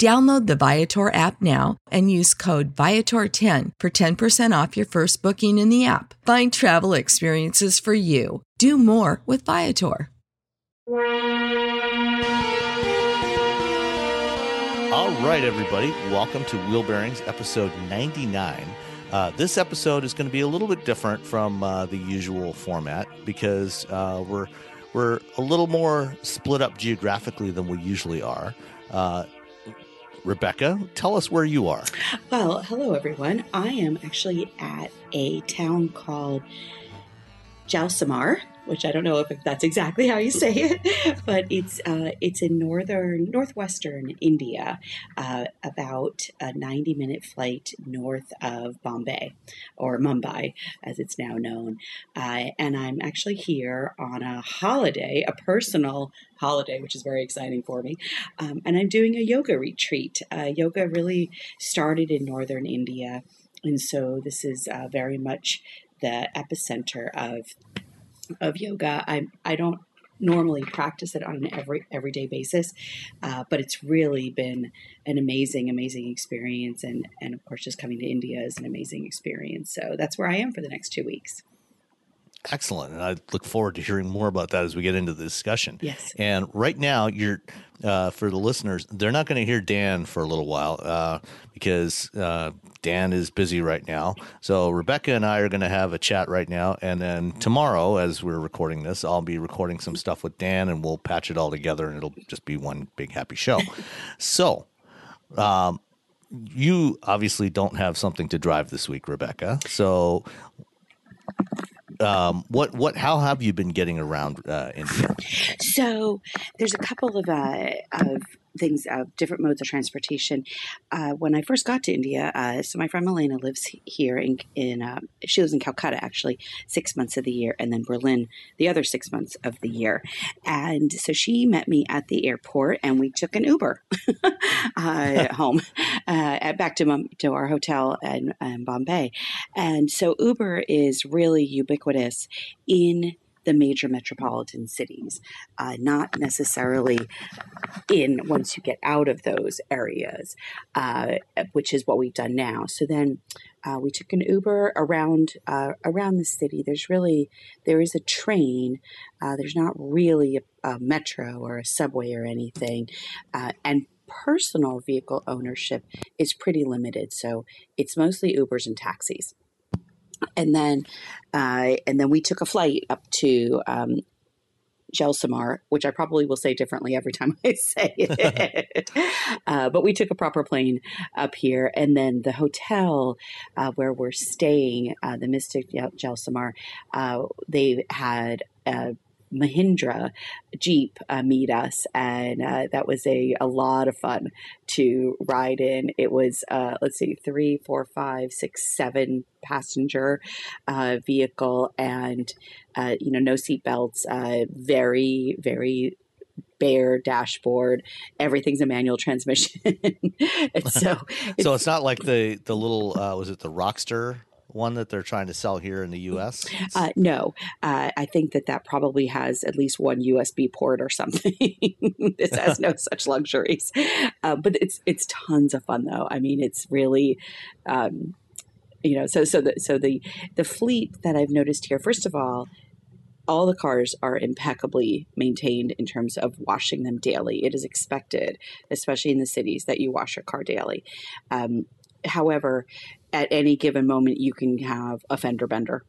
Download the Viator app now and use code Viator10 for 10% off your first booking in the app. Find travel experiences for you. Do more with Viator. All right, everybody, welcome to Wheel Bearings episode 99. Uh, this episode is going to be a little bit different from uh, the usual format because uh, we're we're a little more split up geographically than we usually are. Rebecca, tell us where you are. Well, hello everyone. I am actually at a town called Jaisalmer, which I don't know if that's exactly how you say it, but it's uh, it's in northern northwestern India, uh, about a ninety minute flight north of Bombay or Mumbai, as it's now known. Uh, and I'm actually here on a holiday, a personal holiday, which is very exciting for me. Um, and I'm doing a yoga retreat. Uh, yoga really started in northern India. And so this is uh, very much the epicenter of of yoga. I I don't normally practice it on an every everyday basis, uh, but it's really been an amazing, amazing experience. And and of course, just coming to India is an amazing experience. So that's where I am for the next two weeks. Excellent. And I look forward to hearing more about that as we get into the discussion. Yes. And right now, you're, uh, for the listeners, they're not going to hear Dan for a little while uh, because uh, Dan is busy right now. So Rebecca and I are going to have a chat right now. And then tomorrow, as we're recording this, I'll be recording some stuff with Dan and we'll patch it all together and it'll just be one big happy show. so, um, you obviously don't have something to drive this week, Rebecca. So, um, what what how have you been getting around uh, India? So there's a couple of uh, of things of uh, different modes of transportation. Uh, when I first got to India, uh, so my friend Milena lives here in in uh, she lives in Calcutta actually six months of the year, and then Berlin the other six months of the year. And so she met me at the airport, and we took an Uber uh, home uh, back to to our hotel in, in Bombay. And so Uber is really ubiquitous in the major metropolitan cities, uh, not necessarily in once you get out of those areas, uh, which is what we've done now. So then uh, we took an Uber around uh, around the city. There's really there is a train. Uh, there's not really a, a, metro or a subway or anything, uh, and personal vehicle ownership is pretty limited. So it's mostly Ubers and taxis and then uh, and then we took a flight up to um, Jaisalmer, which I probably will say differently every time I say it. uh, but we took a proper plane up here, and then the hotel uh, where we're staying, uh, the Mystic Jaisalmer, uh, they had a Mahindra Jeep uh, meet us, and uh, that was a, a lot of fun to ride in. It was, uh, let's see, three, four, five, six, seven passenger uh, vehicle, and uh, you know, no seatbelts. Uh, very, very bare dashboard. Everything's a manual transmission. so, so it's not like the the little was it the Roxor one that they're trying to sell here in the U.S.? Uh, no, uh, I think that that probably has at least one USB port or something. this has no such luxuries, uh, but it's it's tons of fun though. I mean, it's really. Um, you know, so so the so the the fleet that I've noticed here, first of all, all the cars are impeccably maintained in terms of washing them daily. It is expected, especially in the cities, that you wash your car daily. Um, however, at any given moment, you can have a fender bender.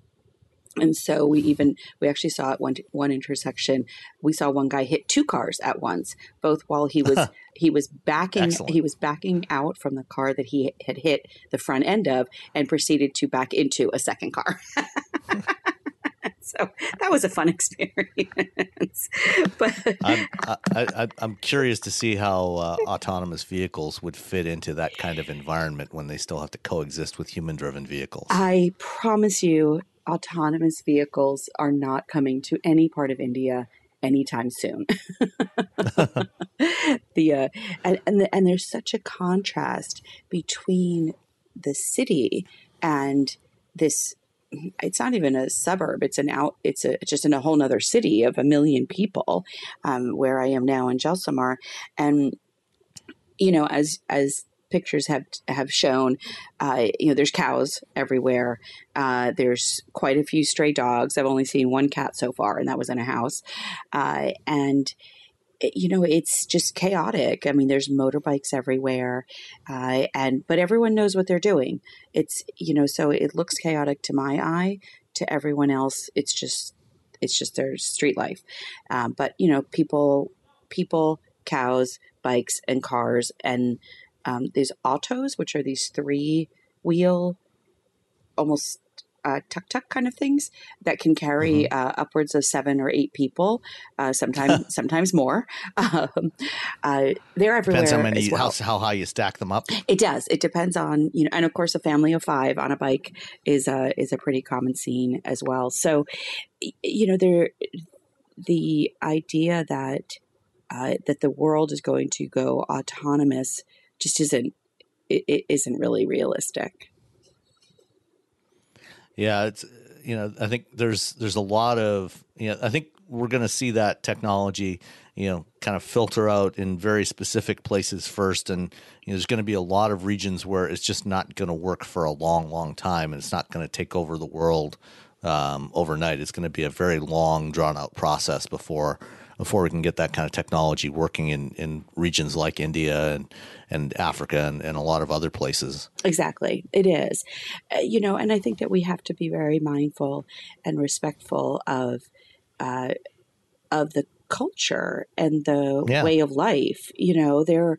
And so we even we actually saw at one one intersection we saw one guy hit two cars at once, both while he was he was backing Excellent. he was backing out from the car that he had hit the front end of and proceeded to back into a second car. so that was a fun experience. but I'm, I, I, I'm curious to see how uh, autonomous vehicles would fit into that kind of environment when they still have to coexist with human-driven vehicles. I promise you, autonomous vehicles are not coming to any part of India anytime soon. the uh, and and, the, and there's such a contrast between the city and this it's not even a suburb. It's an out it's a just in a whole nother city of a million people um, where i am now in Jalsamar and you know as as pictures have have shown uh, you know there's cows everywhere. Uh, there's quite a few stray dogs. I've only seen one cat so far and that was in a house. Uh, and you know it's just chaotic. I mean there's motorbikes everywhere uh, and but everyone knows what they're doing. It's you know so it looks chaotic to my eye. To everyone else it's just it's just their street life. Um, but you know people people cows bikes and cars and um, these autos which are these three wheel almost uh, tuk tuk kind of things that can carry Mm-hmm. uh, upwards of seven or eight people, uh, sometimes sometimes more. Um, uh, they're everywhere. Depends how many, well. how, how high you stack them up. It does. It depends on you know, and of course, a family of five on a bike is a is a pretty common scene as well. So, you know, there the idea that uh, that the world is going to go autonomous just isn't it, it isn't really realistic. Yeah, it's you know I think there's there's a lot of you know I think we're going to see that technology you know kind of filter out in very specific places first, and you know, there's going to be a lot of regions where it's just not going to work for a long, long time, and it's not going to take over the world um, overnight. It's going to be a very long, drawn out process before before we can get that kind of technology working in, in regions like India and, and Africa and, and a lot of other places. Exactly, it is. Uh, you know, and I think that we have to be very mindful and respectful of uh, of the culture and the Yeah. way of life. You know, there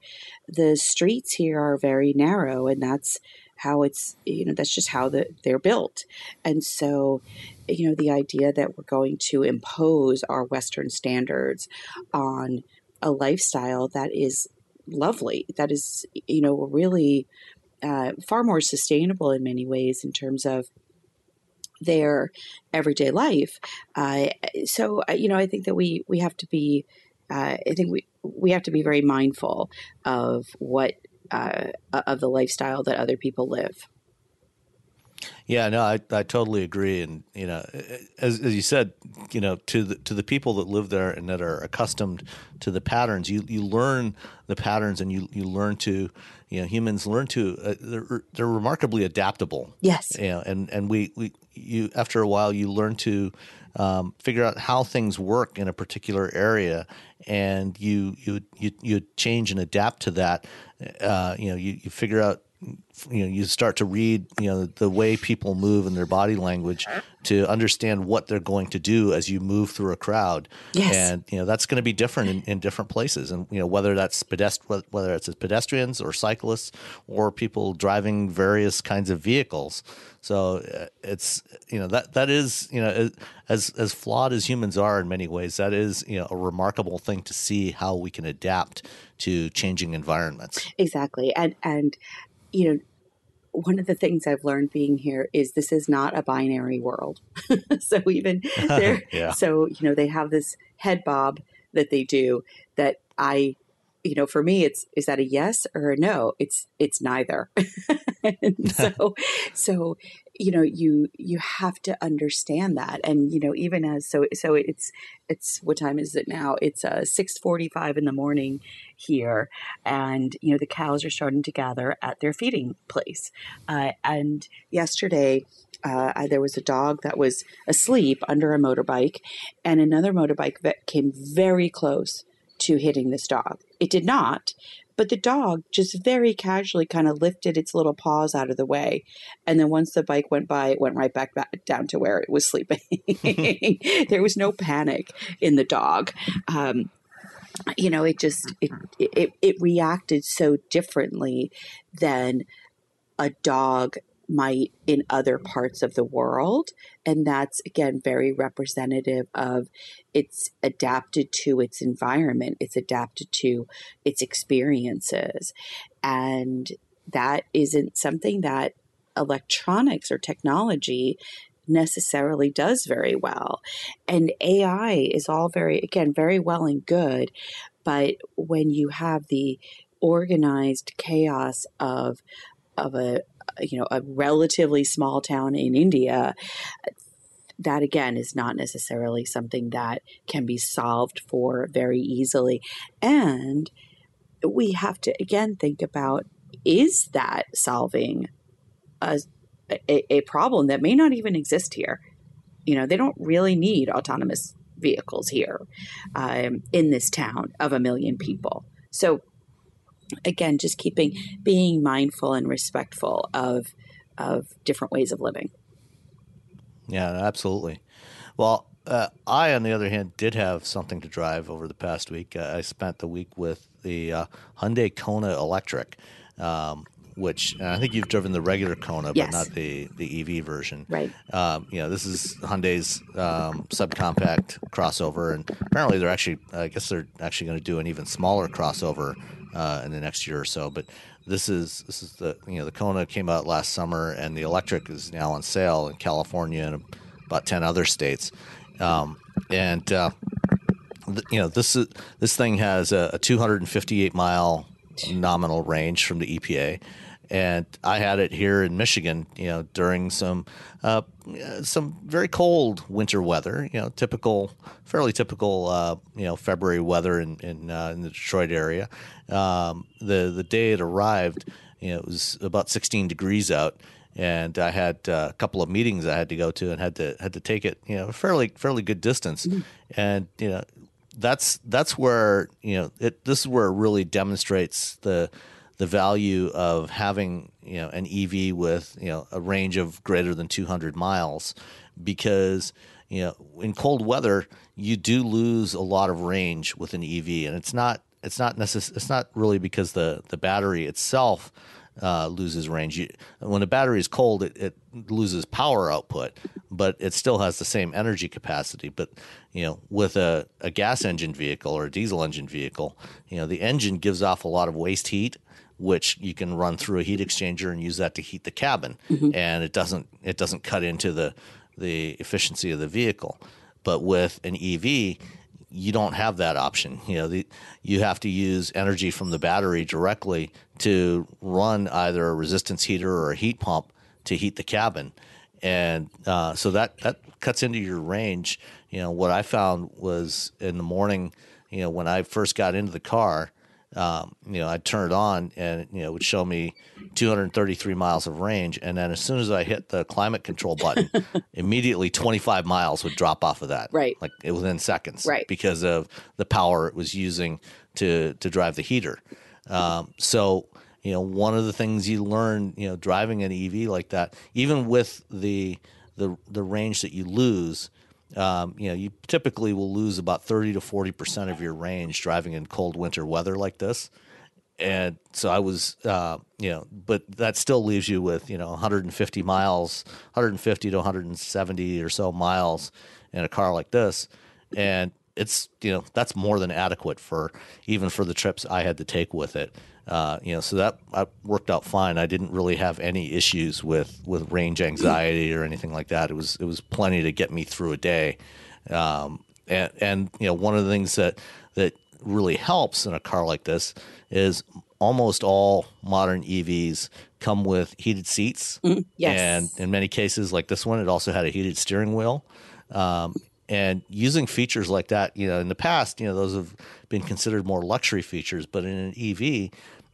the streets here are very narrow, and that's how it's. You know, that's just how the, they're built, and so. You know, the idea that we're going to impose our Western standards on a lifestyle that is lovely, that is, you know, really uh, far more sustainable in many ways in terms of their everyday life. Uh, so, you know, I think that we we have to be. Uh, I think we we have to be very mindful of what uh, of the lifestyle that other people live. Yeah, no, I, I totally agree. And you know, as, as you said, you know, to the to the people that live there and that are accustomed to the patterns, you you learn the patterns, and you you learn to, you know, humans learn to. Uh, they're they're remarkably adaptable. Yes. You know, and and we we you after a while you learn to um, figure out how things work in a particular area, and you you you you change and adapt to that. Uh, you know, you, you figure out you know you start to read you know the way people move and their body language to understand what they're going to do as you move through a crowd Yes. and you know that's going to be different in, in different places and you know whether that's pedest- whether it's pedestrians or cyclists or people driving various kinds of vehicles so uh, it's you know that that is you know as as flawed as humans are in many ways that is you know a remarkable thing to see how we can adapt to changing environments Exactly. And and you know, one of the things I've learned being here is this is not a binary world. so even there Yeah. so, you know, they have this head bob that they do that I you know, for me it's is that a yes or a no? It's it's neither. so so you know you you have to understand that and you know even as so so it's it's what time is it now it's uh 6:45 in the morning here and you know the cows are starting to gather at their feeding place uh, and yesterday uh, there was a dog that was asleep under a motorbike and another motorbike that came very close to hitting this dog it did not but the dog just very casually kind of lifted its little paws out of the way. And then once the bike went by, it went right back, back down to where it was sleeping. there was no panic in the dog. Um, you know, it just it, it it reacted so differently than a dog might in other mm-hmm. parts of the world. And that's, again, very representative of it's adapted to its environment, it's adapted to its experiences. And that isn't something that electronics or technology necessarily does very well. And AI is all very, again, very well and good. But when you have the organized chaos of of a you know a relatively small town in India that again is not necessarily something that can be solved for very easily. And we have to again think about is that solving a, a, a problem that may not even exist here? You know they don't really need autonomous vehicles here um, in this town of a million people. So again, just keeping being mindful and respectful of of different ways of living. Yeah, absolutely. Well, uh, I, on the other hand, did have something to drive over the past week. Uh, I spent the week with the uh, Hyundai Kona Electric, um, which I think you've driven the regular Kona, yes. but not the, the EV version. Right. Um, you know, this is Hyundai's um, subcompact crossover, and apparently they're actually, I guess they're actually going to do an even smaller crossover uh, in the next year or so. But this is this is the you know the Kona came out last summer, and the electric is now on sale in California and about ten other states. Um, and uh, you know this is this thing has a, a 258 mile nominal range from the EPA and I had it here in Michigan, you know, during some uh, some very cold winter weather, you know, typical, fairly typical, uh, you know, February weather in in, uh, in the Detroit area. Um, the the day it arrived, you know, it was about 16 degrees out, and I had uh, a couple of meetings I had to go to and had to had to take it, you know, fairly fairly good distance, mm-hmm. and you know, that's that's where you know it. This is where it really demonstrates the the value of having you know an EV with you know a range of greater than 200 miles because you know in cold weather you do lose a lot of range with an EV and it's not it's not necess- it's not really because the the battery itself uh, loses range. You, when a battery is cold, it, it, loses power output, but it still has the same energy capacity. But you know, with a, a gas engine vehicle or a diesel engine vehicle, you know, the engine gives off a lot of waste heat, which you can run through a heat exchanger and use that to heat the cabin, mm-hmm. and it doesn't it doesn't cut into the the efficiency of the vehicle. But with an EV, you don't have that option. You know, the, you have to use energy from the battery directly to run either a resistance heater or a heat pump to heat the cabin, and uh, so that that cuts into your range. You know, what I found was in the morning. You know, when I first got into the car, um, you know, I'd turn it on and, you know, it would show me 233 miles of range. And then as soon as I hit the climate control button, immediately 25 miles would drop off of that. Right. Like within seconds. Right. Because of the power it was using to, to drive the heater. Um, so, you know, one of the things you learn, you know, driving an EV like that, even with the, the, the range that you lose, um, you know, you typically will lose about 30 to 40 percent of your range driving in cold winter weather like this. And so I was, uh, you know, but that still leaves you with, you know, 150 miles, 150 to 170 or so miles in a car like this. And it's, you know, that's more than adequate for even for the trips I had to take with it. Uh, you know, so that, that, worked out fine. I didn't really have any issues with, with range anxiety or anything like that. It was it was plenty to get me through a day. Um, and, and you know, one of the things that that really helps in a car like this is almost all modern EVs come with heated seats. Mm, yes. And in many cases, like this one, it also had a heated steering wheel. Um, and using features like that, you know, in the past, you know, those have been considered more luxury features, but in an EV,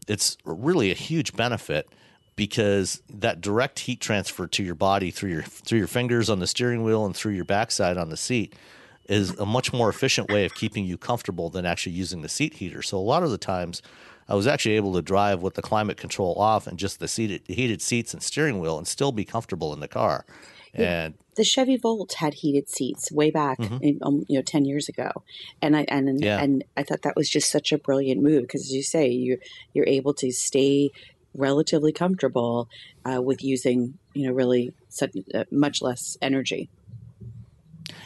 it's really a huge benefit because that direct heat transfer to your body through your through your fingers on the steering wheel and through your backside on the seat is a much more efficient way of keeping you comfortable than actually using the seat heater. So a lot of the times I was actually able to drive with the climate control off and just the seated, heated seats and steering wheel and still be comfortable in the car. And the Chevy Volt had heated seats way back, Mm-hmm. in, um, you know, ten years ago, and I and Yeah. and I thought that was just such a brilliant move because, as you say, you you're able to stay relatively comfortable uh, with using you know really such uh, much less energy.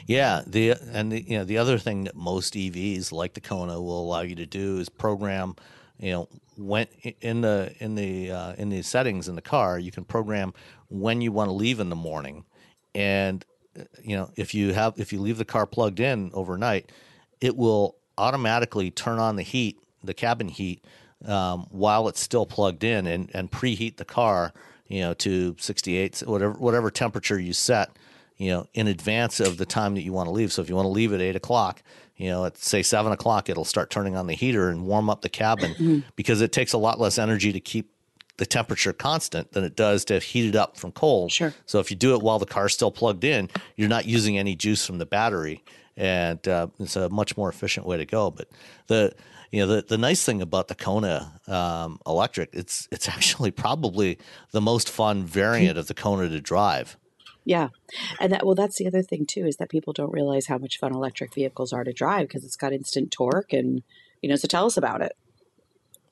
Yeah, the and the you know the other thing that most EVs like the Kona will allow you to do is program, you know, when in the in the uh, in the settings in the car, you can program when you want to leave in the morning, and uh, you know if you have if you leave the car plugged in overnight, it will automatically turn on the heat, the cabin heat, um, while it's still plugged in, and and preheat the car, you know, to 68 whatever whatever temperature you set you know, in advance of the time that you want to leave. So if you want to leave at eight o'clock, you know, at say seven o'clock, it'll start turning on the heater and warm up the cabin because it takes a lot less energy to keep the temperature constant than it does to heat it up from cold. Sure. So if you do it while the car's still plugged in, you're not using any juice from the battery, and uh, it's a much more efficient way to go. But the you know the, the nice thing about the Kona um, electric, it's it's actually probably the most fun variant of the Kona to drive. Yeah, and that well, that's the other thing too is that people don't realize how much fun electric vehicles are to drive because it's got instant torque and you know. So tell us about it.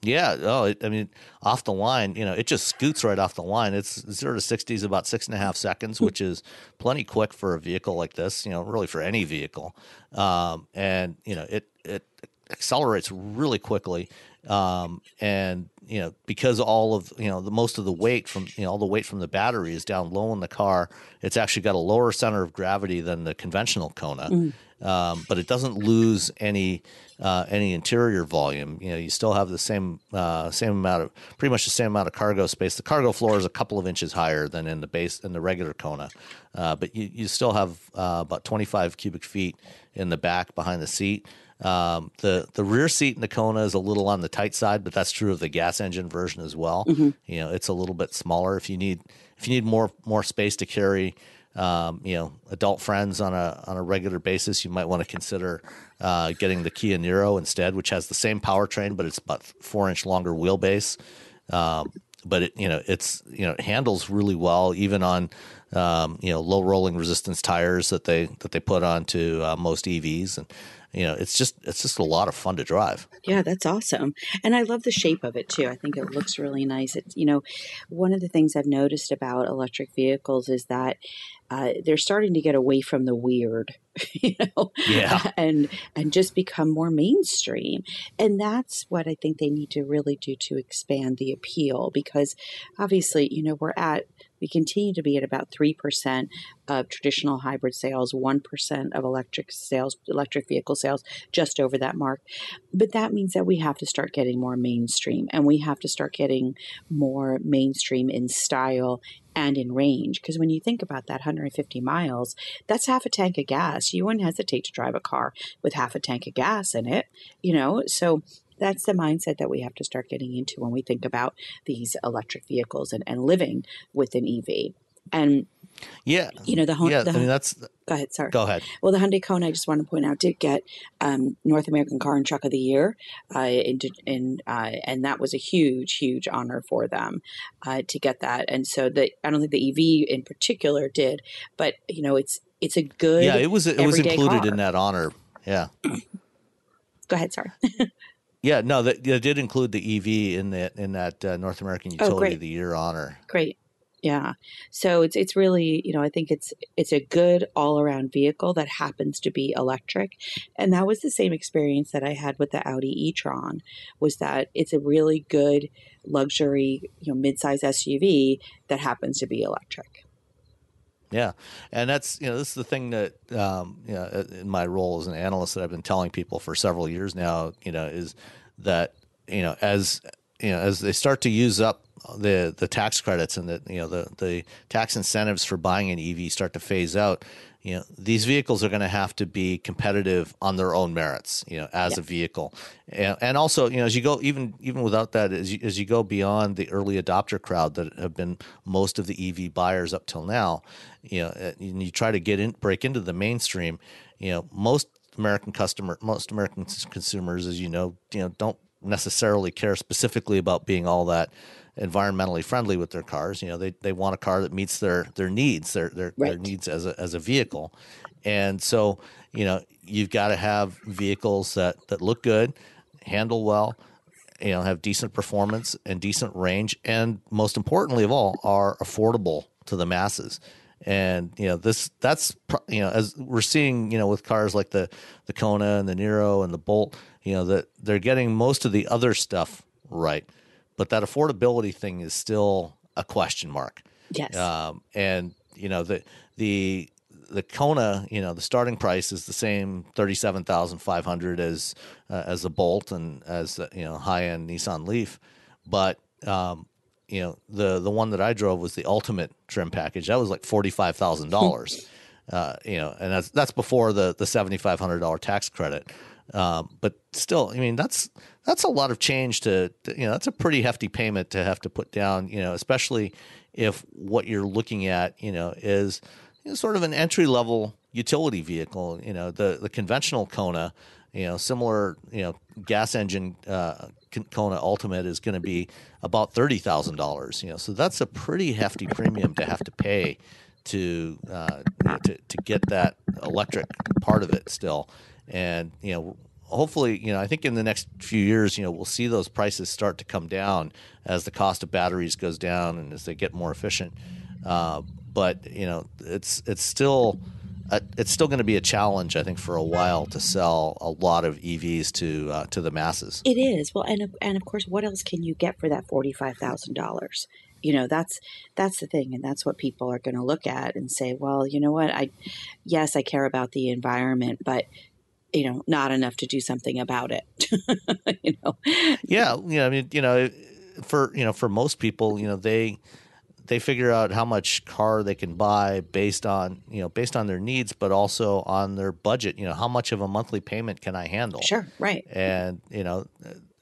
Yeah. Oh, it, I mean, off the line, you know, it just scoots right off the line. It's zero to 60 is about six and a half seconds, which is plenty quick for a vehicle like this, you know, really for any vehicle. Um, and, you know, it, it accelerates really quickly. Um, and, you know, because all of, you know, the most of the weight from, you know, all the weight from the battery is down low in the car, it's actually got a lower center of gravity than the conventional Kona. Um, but it doesn't lose any uh, any interior volume. You know, you still have the same uh, same amount of pretty much the same amount of cargo space. The cargo floor is a couple of inches higher than in the base in the regular Kona, uh, but you, you still have uh, about 25 cubic feet in the back behind the seat. Um, the the rear seat in the Kona is a little on the tight side, but that's true of the gas engine version as well. You know, it's a little bit smaller. If you need if you need more more space to carry um, you know, adult friends on a on a regular basis, you might want to consider uh, getting the Kia Niro instead, which has the same powertrain, but it's about four inch longer wheelbase. Um, but it you know it's you know it handles really well even on um, you know low rolling resistance tires that they that they put onto uh, most EVs and you know it's just it's just a lot of fun to drive. Yeah, that's awesome. And I love the shape of it too. I think it looks really nice. It's, you know, one of the things I've noticed about electric vehicles is that uh, they're starting to get away from the weird, you know, Yeah. and and just become more mainstream. And that's what I think they need to really do to expand the appeal because obviously, you know, we're at we continue to be at about 3% of traditional hybrid sales, 1% of electric sales, electric vehicle sales, just over that mark. But that means that we have to start getting more mainstream and we have to start getting more mainstream in style and in range. Because when you think about that 150 miles, that's half a tank of gas. You wouldn't hesitate to drive a car with half a tank of gas in it, you know? So that's the mindset that we have to start getting into when we think about these electric vehicles and, and living with an EV. And, Yeah, you know, the Hon- yeah. the I mean that's go ahead, sorry. go ahead. Well, the Hyundai Kona, I just want to point out, did get um, North American Car and Truck of the Year, uh, in, in, uh, and that was a huge, huge honor for them uh, to get that. And so, the I don't think the EV in particular did, but you know, it's it's a good. Yeah, it was it was included car. in that honor. Yeah. Go ahead, sorry. Yeah, no, that they did include the EV in that in that uh, North American Oh, Utility great. of the Year honor. Great. Yeah. So it's it's really, you know, I think it's it's a good all-around vehicle that happens to be electric. And that was the same experience that I had with the Audi e-tron was that it's a really good luxury, you know, midsize SUV that happens to be electric. Yeah, and that's you know this is the thing that um, you know in my role as an analyst that I've been telling people for several years now. You know is that you know as you know as they start to use up the the tax credits and the you know the the tax incentives for buying an EV start to phase out, you know these vehicles are going to have to be competitive on their own merits you know as yeah. a vehicle and, and, also you know as you go even even without that as you, as you go beyond the early adopter crowd that have been most of the ev buyers up till now you know uh, and you try to get in break into the mainstream you know most american customer most american consumers as you know you know don't necessarily care specifically about being all that environmentally friendly with their cars. You know, they, they want a car that meets their their needs, their their, right. their needs as a as a vehicle. And so, you know, you've got to have vehicles that that look good, handle well, you know, have decent performance and decent range, and most importantly of all, are affordable to the masses. And you know this that's you know as we're seeing you know with cars like the the Kona and the Niro and the Bolt, you know that they're getting most of the other stuff right but that affordability thing is still a question mark. Yes. Um, and you know the the the Kona, you know, the starting price is the same thirty seven thousand five hundred as uh, as the Bolt and as the, you know high end Nissan Leaf, but um, you know the the one that I drove was the ultimate trim package. That was like forty five thousand dollars. Uh, you know, and that's that's before the the seventy five hundred dollar tax credit. Um, but still, I mean, that's that's a lot of change to, to, you know that's a pretty hefty payment to have to put down. You know, especially if what you're looking at, you know, is you know, sort of an entry level utility vehicle. You know, the the conventional Kona, you know, similar, you know, gas engine uh, Kona Ultimate is going to be about thirty thousand dollars. You know, so that's a pretty hefty premium to have to pay to uh, you know, to to get that electric part of it still and you know hopefully you know i think in the next few years you know we'll see those prices start to come down as the cost of batteries goes down and as they get more efficient uh, but you know it's it's still uh, it's still going to be a challenge, I think, for a while to sell a lot of EVs to uh, to the masses. It is well, and and of course, what else can you get for that forty five thousand dollars? You know, that's that's the thing, and that's what people are going to look at and say, well, you know what, I yes, I care about the environment, but you know, not enough to do something about it. you know. Yeah, yeah. I mean, you know, for you know, for most people, you know, they they figure out how much car they can buy based on you know based on their needs, but also on their budget. You know, how much of a monthly payment can I handle? Sure, right. And you know,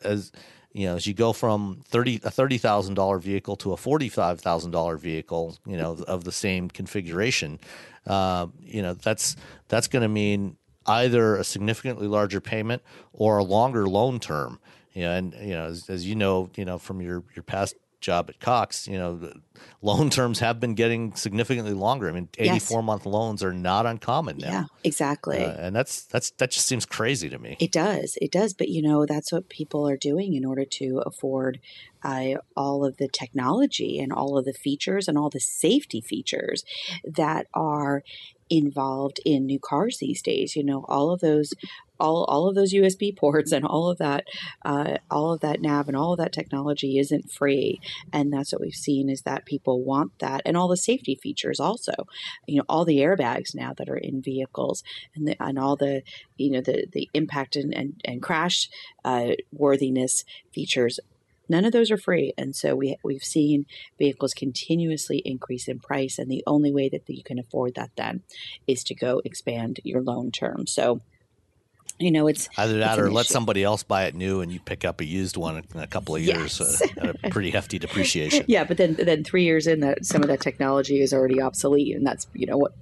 as you know, as you go from thirty a thirty thousand dollar vehicle to a forty five thousand dollar vehicle, you know, of the same configuration, uh, you know, that's that's going to mean either a significantly larger payment or a longer loan term. You know, and you know, as, as you know, you know from your your past job at Cox, you know, loan terms have been getting significantly longer. I mean, 84 yes. month loans are not uncommon now. Yeah, exactly. Uh, and that's, that's, that just seems crazy to me. It does. It does. But, you know, that's what people are doing in order to afford uh, all of the technology and all of the features and all the safety features that are involved in new cars these days. You know, all of those, all all of those USB ports and all of that, uh, all of that nav and all of that technology isn't free, and that's what we've seen is that people want that and all the safety features also. You know, all the airbags now that are in vehicles and the, and all the you know the the impact and and, and crash uh, worthiness features None of those are free, and so we we've seen vehicles continuously increase in price, and the only way that you can afford that then is to go expand your loan term. So you know it's either that it's or let somebody else buy it new and you pick up a used one in a couple of years yes. uh, at a pretty hefty depreciation yeah but then then three years in that some of that technology is already obsolete and that's you know what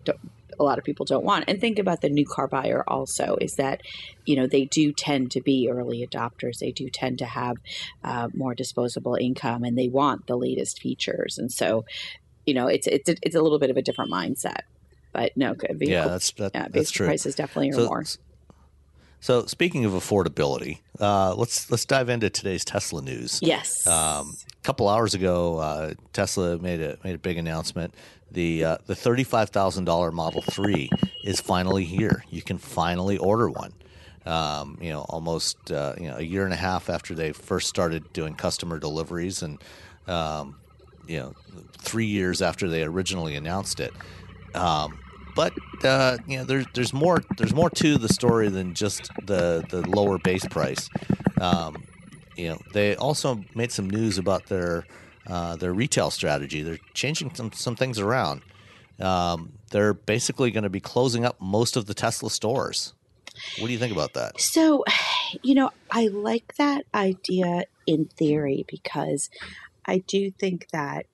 a lot of people don't want. And think about the new car buyer also is that, you know, they do tend to be early adopters. They do tend to have uh, more disposable income and they want the latest features. And so, you know, it's it's a, it's a little bit of a different mindset. But no, vehicle, yeah, that's that, yeah, that's true. Prices definitely are so, more. So speaking of affordability, uh, let's let's dive into today's Tesla news. Yes. Um, a couple hours ago, uh, Tesla made a made a big announcement the uh, the thirty five thousand dollar Model Three is finally here. You can finally order one. Um, you know, almost uh, you know a year and a half after they first started doing customer deliveries, and um, you know, three years after they originally announced it. Um, but uh, you know, there's there's more there's more to the story than just the the lower base price. Um, you know, they also made some news about their uh, their retail strategy. They're changing some some things around. Um, they're basically going to be closing up most of the Tesla stores. What do you think about that? So, you know, I like that idea in theory because I do think that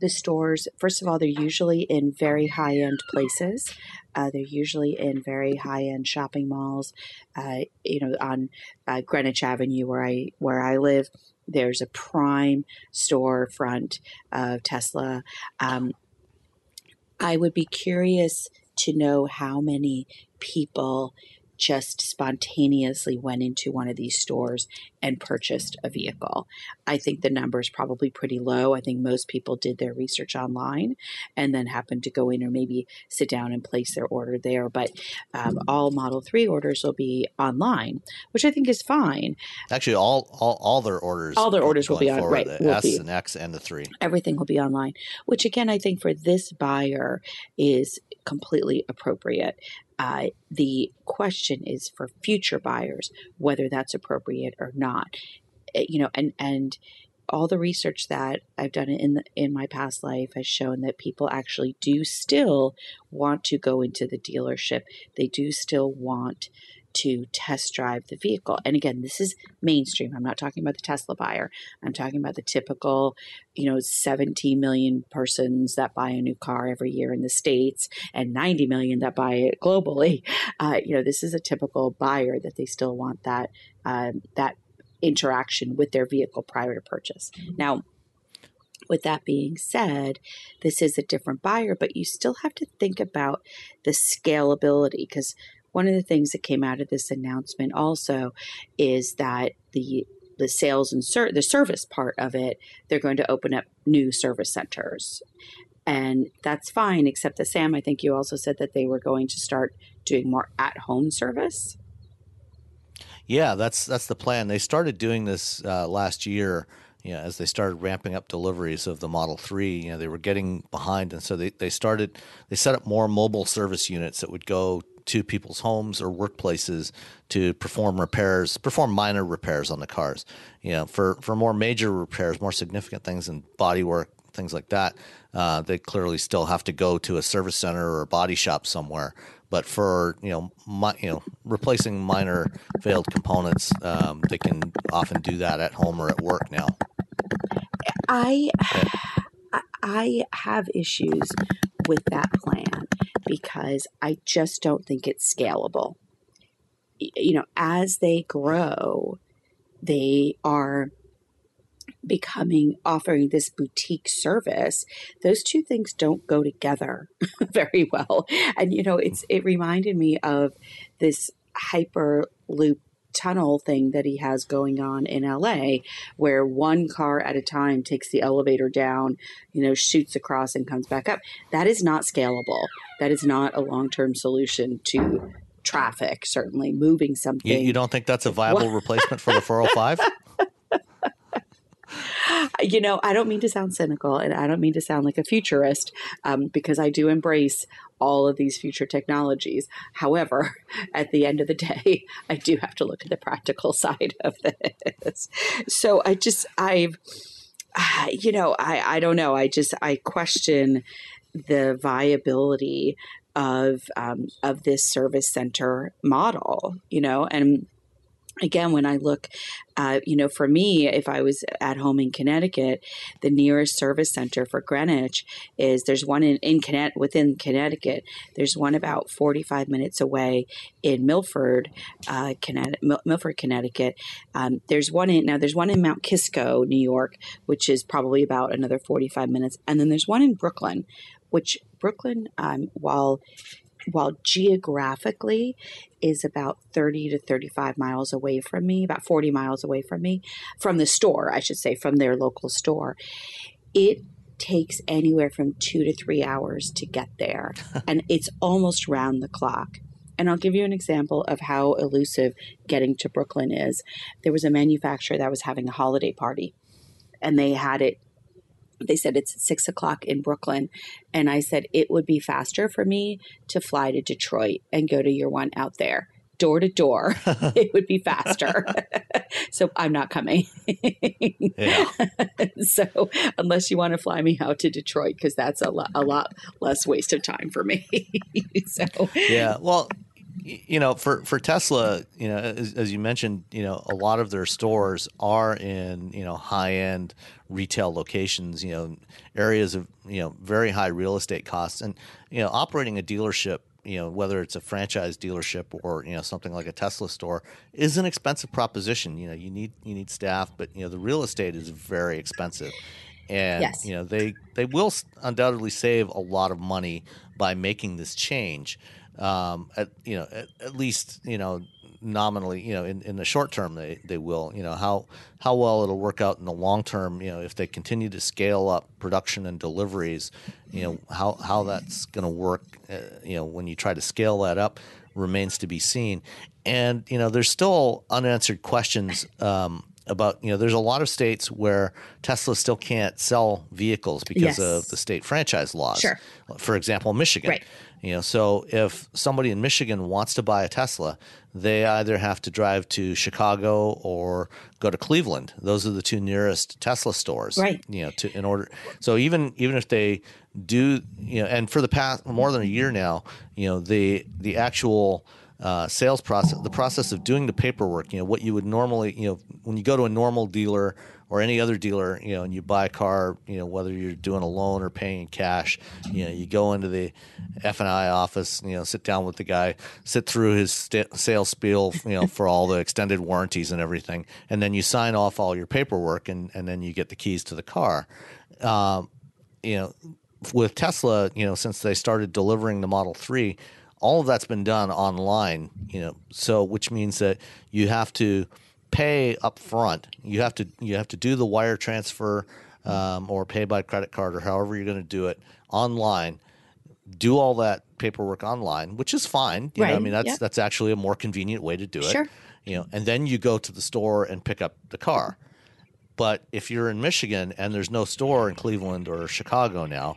the stores, first of all, they're usually in very high end places. Uh, they're usually in very high end shopping malls. Uh, you know, on uh, Greenwich Avenue, where I where I live, there's a prime storefront of Tesla. Um, I would be curious to know how many people just spontaneously went into one of these stores and purchased a vehicle. I think the number is probably pretty low. I think most people did their research online and then happened to go in or maybe sit down and place their order there. But um, all Model 3 orders will be online, which I think is fine. Actually, all all, all their orders all their orders will be on right. The will S be. and X and the three. Everything will be online, which again I think for this buyer is completely appropriate. Uh, the question is for future buyers whether that's appropriate or not. Uh, You know, and and all the research that I've done in the, in my past life has shown that people actually do still want to go into the dealership. They do still want to test drive the vehicle. And again, this is mainstream. I'm not talking about the Tesla buyer. I'm talking about the typical, you know, 17 million persons that buy a new car every year in the States and 90 million that buy it globally. Uh, you know, this is a typical buyer that they still want that, um, that interaction with their vehicle prior to purchase. Now, with that being said, this is a different buyer, but you still have to think about the scalability because one of the things that came out of this announcement also is that the the sales and ser- the service part of it, they're going to open up new service centers. And that's fine, except that Sam, I think you also said that they were going to start doing more at home service. Yeah, that's that's the plan. They started doing this uh, last year. You know, as they started ramping up deliveries of the Model Three, you know, they were getting behind, and so they, they started they set up more mobile service units that would go to people's homes or workplaces to perform repairs, perform minor repairs on the cars. You know, for for more major repairs, more significant things and body work, things like that, uh, they clearly still have to go to a service center or a body shop somewhere. But for you know, mi- you know, replacing minor failed components, um, they can often do that at home or at work now. I I- I have issues with that plan because I just don't think it's scalable. You know, as they grow, they are becoming offering this boutique service those two things don't go together very well and you know it's it reminded me of this hyperloop tunnel thing that he has going on in LA where one car at a time takes the elevator down, you know, shoots across and comes back up. That is not scalable. That is not a long-term solution to traffic, certainly moving something. You, you don't think that's a viable replacement for the 405? You know, I don't mean to sound cynical and I don't mean to sound like a futurist um, because I do embrace all of these future technologies. However, at the end of the day, I do have to look at the practical side of this. So I just, I've, you know, I, I don't know. I just, I question the viability of um, of this service center model, you know, and again when i look uh, you know for me if i was at home in connecticut the nearest service center for greenwich is there's one in, in Connecticut within connecticut there's one about 45 minutes away in milford uh, connecticut, milford connecticut. Um, there's one in now there's one in mount kisco new york which is probably about another 45 minutes and then there's one in brooklyn which brooklyn um, while while geographically is about 30 to 35 miles away from me, about 40 miles away from me, from the store, I should say, from their local store, it takes anywhere from two to three hours to get there. and it's almost round the clock. And I'll give you an example of how elusive getting to Brooklyn is. There was a manufacturer that was having a holiday party, and they had it they said it's six o'clock in Brooklyn. And I said it would be faster for me to fly to Detroit and go to your one out there door to door, it would be faster. so I'm not coming. so unless you want to fly me out to Detroit, because that's a lot, a lot less waste of time for me. so yeah, well, you know, for for Tesla, you know, as, as, you mentioned, you know, a lot of their stores are in you know high end retail locations, you know, areas of you know very high real estate costs, and you know, operating a dealership you know whether it's a franchise dealership or you know something like a Tesla store is an expensive proposition. You know you need you need staff, but you know the real estate is very expensive, and yes. you know they they will undoubtedly save a lot of money by making this change. Um, at you know at, at least you know nominally, you know, in, in the short term, they, they will. You know how how well it'll work out in the long term. You know, if they continue to scale up production and deliveries, you know how how that's going to work. Uh, you know, when you try to scale that up, remains to be seen. And you know, there's still unanswered questions. Um, about you know there's a lot of states where Tesla still can't sell vehicles because yes. of the state franchise laws. Sure. For example, Michigan. Right. You know, so if somebody in Michigan wants to buy a Tesla, they either have to drive to Chicago or go to Cleveland. Those are the two nearest Tesla stores. Right. You know, to in order. So even even if they do, you know, and for the past more than a year now, you know, the the actual uh, sales process, the process of doing the paperwork, you know, what you would normally, you know, when you go to a normal dealer or any other dealer, you know, and you buy a car, you know, whether you're doing a loan or paying in cash, you know, you go into the F and I office, you know, sit down with the guy, sit through his st- sales spiel, you know, for all the extended warranties and everything, and then you sign off all your paperwork, and and then you get the keys to the car. Um, you know, with Tesla, you know, since they started delivering the Model Three, all of that's been done online. You know, so which means that you have to pay up front. You have to you have to do the wire transfer um, or pay by credit card or however you're going to do it online. Do all that paperwork online, which is fine. You right. know, I mean, that's that's actually a more convenient way to do it. Sure. You know, and then you go to the store and pick up the car. But if you're in Michigan and there's no store in Cleveland or Chicago now,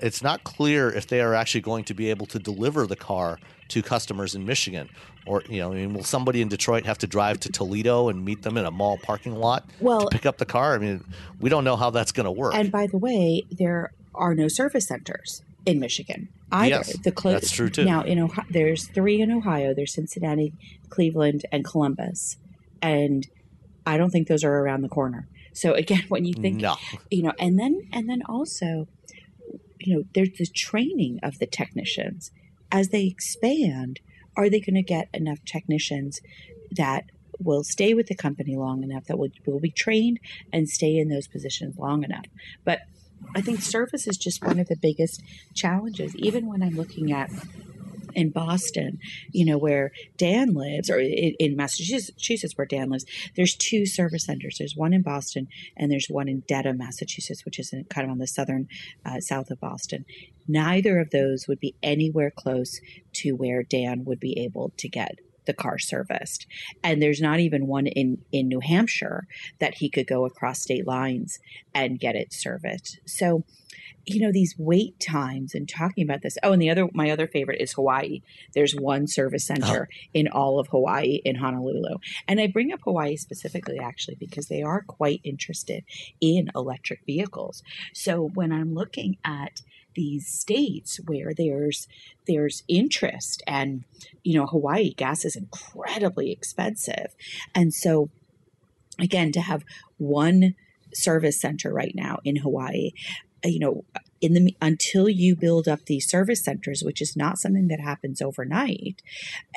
it's not clear if they are actually going to be able to deliver the car to customers in Michigan or you know, I mean, will somebody in Detroit have to drive to Toledo and meet them in a mall parking lot well, to pick up the car? I mean, we don't know how that's going to work. And by the way, there are no service centers in Michigan either. Yes, the cl- that's true too. Now, in Ohio, there's three in Ohio. There's Cincinnati, Cleveland, and Columbus, and I don't think those are around the corner. So again, when you think, no. you know, and then and then also, you know, there's the training of the technicians as they expand are they going to get enough technicians that will stay with the company long enough that will, will be trained and stay in those positions long enough? But i think service is just one of the biggest challenges. Even when i'm looking at in Boston, you know, where Dan lives, or in, in, Massachusetts, where Dan lives, there's two service centers. There's one in Boston, and there's one in Dedham, Massachusetts, which is in, kind of on the southern uh, south of Boston. Neither of those would be anywhere close to where Dan would be able to get the car serviced. And there's not even one in, in New Hampshire that he could go across state lines and get it serviced. So you know these wait times and talking about this. Oh and the other my other favorite is hawaii. There's one service ah. center oh. in all of hawaii in honolulu. And i bring up hawaii specifically actually because they are quite interested in electric vehicles. So when i'm looking at these states where there's there's interest and you know hawaii gas is incredibly expensive. And so again to have one service center right now in Hawaii you know in the until you build up these service centers which is not something that happens overnight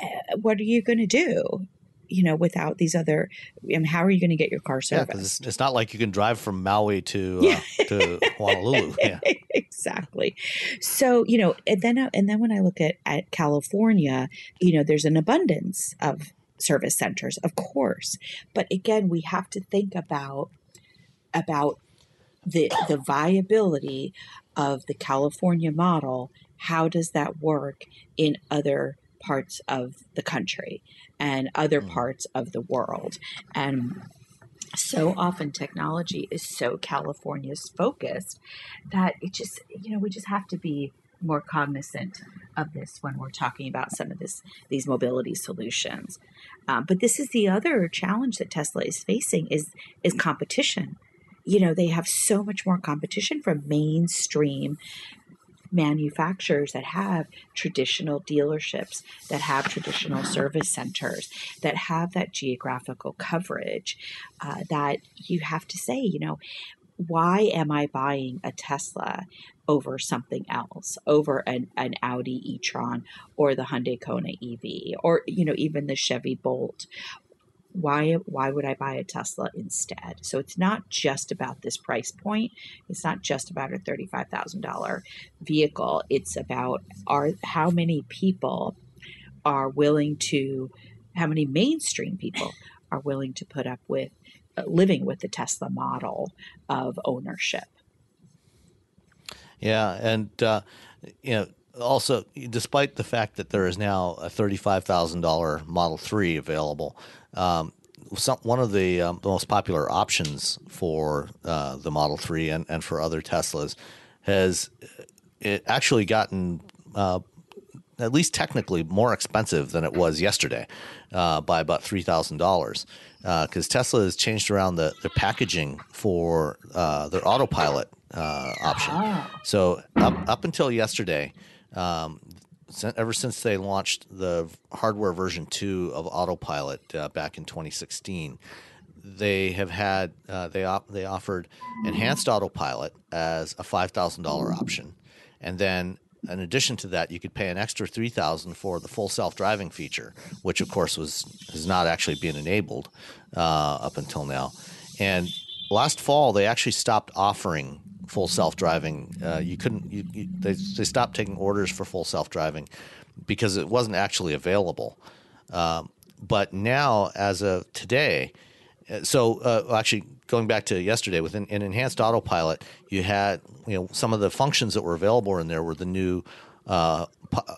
uh, what are you going to do you know without these other I mean, how are you going to get your car serviced? yeah, it's, it's, not like you can drive from maui to uh, to honolulu. Yeah. exactly. So you know and then and then when i look at at california you know there's an abundance of service centers of course. But again we have to think about about the the viability of the California model. How does that work in other parts of the country and other mm. parts of the world? And so often technology is so California's focused that it just you know we just have to be more cognizant of this when we're talking about some of this these mobility solutions. Um, but this is the other challenge that Tesla is facing is is competition. You know, they have so much more competition from mainstream manufacturers that have traditional dealerships, that have traditional service centers, that have that geographical coverage, uh, that you have to say, you know, why am I buying a Tesla over something else, over an, an Audi e-tron or the Hyundai Kona EV or you know even the Chevy Bolt why why would I buy a Tesla instead? So it's not just about this price point. It's not just about a thirty-five thousand dollar vehicle. It's about are how many people are willing to how many mainstream people are willing to put up with uh, living with the Tesla model of ownership. Yeah, and uh, you know also, despite the fact that there is now a thirty-five thousand dollar Model Three available, um, some, one of the, um, most popular options for uh, the Model Three and, and for other Teslas has it actually gotten uh, at least technically more expensive than it was yesterday uh, by about three thousand dollars because uh, Tesla has changed around the, the packaging for uh, their autopilot uh, option. Ah. So up up until yesterday, um, ever since they launched the hardware version two of Autopilot uh, back in 2016, they have had uh, they op- they offered enhanced Autopilot as a five thousand dollar option, and then in addition to that, you could pay an extra three thousand for the full self driving feature, which of course was has not actually been enabled uh, up until now. And last fall, they actually stopped offering full self driving. Uh, you couldn't. You, you, they they stopped taking orders for full self driving because it wasn't actually available. Um, but now, as of today, uh, so uh, actually going back to yesterday with an, an, enhanced autopilot, you had you know some of the functions that were available in there were the new uh,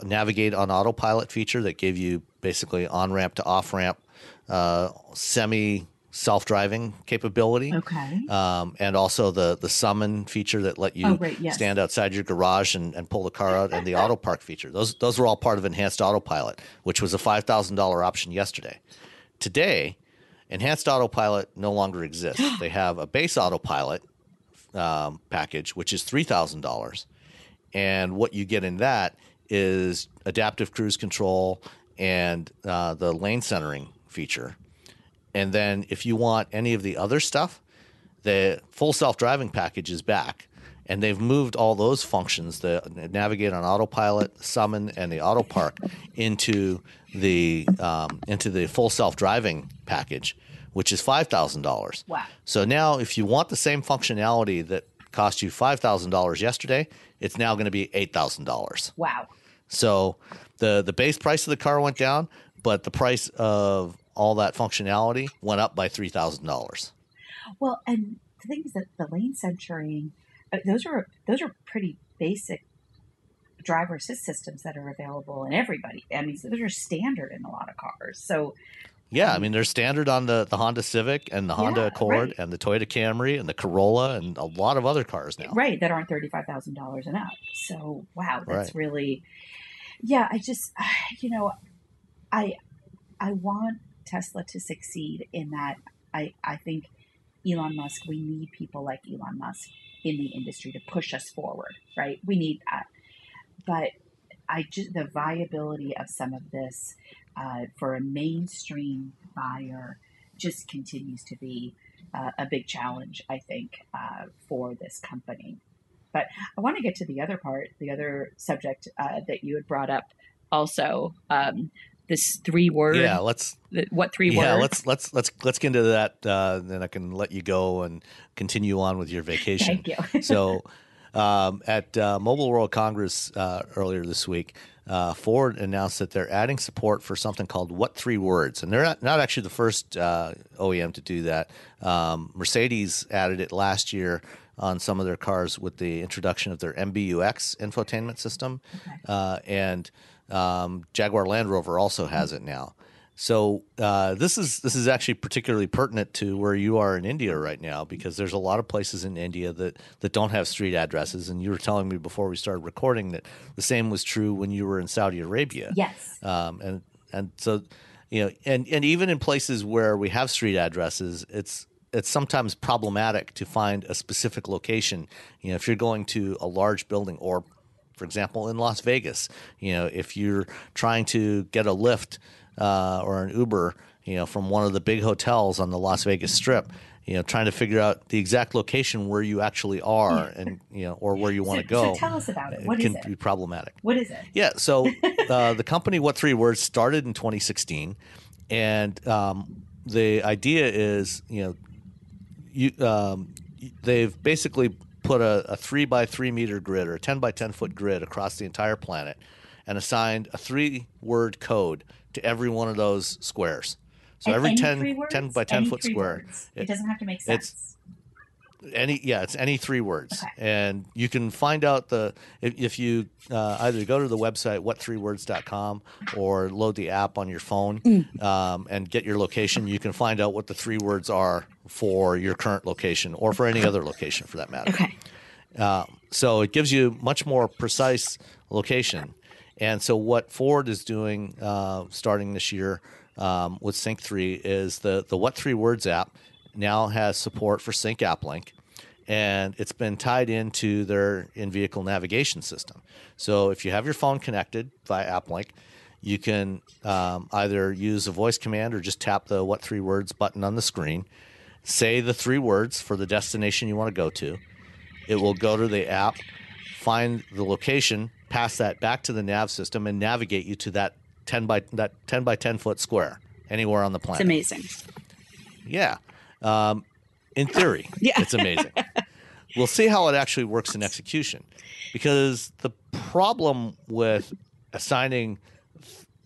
navigate on autopilot feature that gave you basically on ramp to off ramp, uh, semi self-driving capability. Okay. Um, and also the the summon feature that let you oh, right, yes. stand outside your garage and, and pull the car out, and the auto park feature. Those those were all part of enhanced autopilot, which was a five thousand dollar option yesterday. Today, enhanced autopilot no longer exists. they have a base autopilot um, package, which is three thousand dollars, and what you get in that is adaptive cruise control and uh, the lane centering feature and then if you want any of the other stuff, the full self driving package is back. And they've moved all those functions, the navigate on autopilot, summon, and the auto park, into the um, into the full self driving package, which is five thousand dollars. Wow! So now, if you want the same functionality that cost you five thousand dollars yesterday, it's now going to be eight thousand dollars. Wow! So the the base price of the car went down, but the price of all that functionality went up by three thousand dollars. Well, and the thing is that the lane centering, uh, those are those are pretty basic driver assist systems that are available in everybody. I mean, so those are standard in a lot of cars. So yeah, I mean they're standard on the, the Honda Civic and the Honda yeah, Accord right. and the Toyota Camry and the Corolla and a lot of other cars now. Right, that aren't thirty five thousand dollars and up. So wow, that's right. really yeah. I just you know, I I want Tesla to succeed in that I, I think Elon Musk, we need people like Elon Musk in the industry to push us forward, right? We need that. But I just, the viability of some of this uh, for a mainstream buyer just continues to be uh, a big challenge, I think, uh, for this company. But I want to get to the other part, the other subject uh, that you had brought up also, um, this three word yeah let's what three yeah words? let's let's let's let's get into that uh, then i can let you go and continue on with your vacation Thank you. so um, at uh, mobile world congress uh, earlier this week uh, ford announced that they're adding support for something called what three words and they're not, not actually the first uh, oem to do that um, mercedes added it last year on some of their cars with the introduction of their mbux infotainment system okay. Uh, and um, Jaguar Land Rover also has it now. So uh, this is this is actually particularly pertinent to where you are in India right now because there's a lot of places in India that, that don't have street addresses, and you were telling me before we started recording that the same was true when you were in Saudi Arabia. Yes. Um, and and so you know, and and even in places where we have street addresses, it's it's sometimes problematic to find a specific location. You know, if you're going to a large building or for example, in Las Vegas, you know, if you're trying to get a lift uh, or an Uber, you know, from one of the big hotels on the Las Vegas Strip, you know, trying to figure out the exact location where you actually are, and you know, or where you want to go. so tell us about it. It What is can it? be problematic. What is it? Yeah. So uh, the company What Three Words started in 2016, and um, the idea is, you know, you um, they've basically put a, a three by three meter grid or a 10 by 10 foot grid across the entire planet, and assigned a three word code to every one of those squares. So And every any 10, words? 10 by 10 Any foot square. It, it- doesn't have to make sense. Any yeah it's any three words Okay. and you can find out the if, if you uh, either go to the website what3words.com or load the app on your phone Mm. um, and get your location you can find out what the three words are for your current location or for any other location for that matter Okay. um, so it gives you much more precise location. And so what Ford is doing uh, starting this year um, with Sync 3 is the, the What Three Words app now has support for Sync AppLink. And it's been tied into their in vehicle navigation system. So if you have your phone connected via AppLink, you can um, either use a voice command or just tap the What Three Words button on the screen, say the three words for the destination you want to go to it will go to the app, find the location, pass that back to the nav system, and navigate you to that ten by that ten by ten foot square anywhere on the planet. It's amazing. Yeah, um, in theory, Yeah. it's amazing. we'll see how it actually works in execution, because the problem with assigning,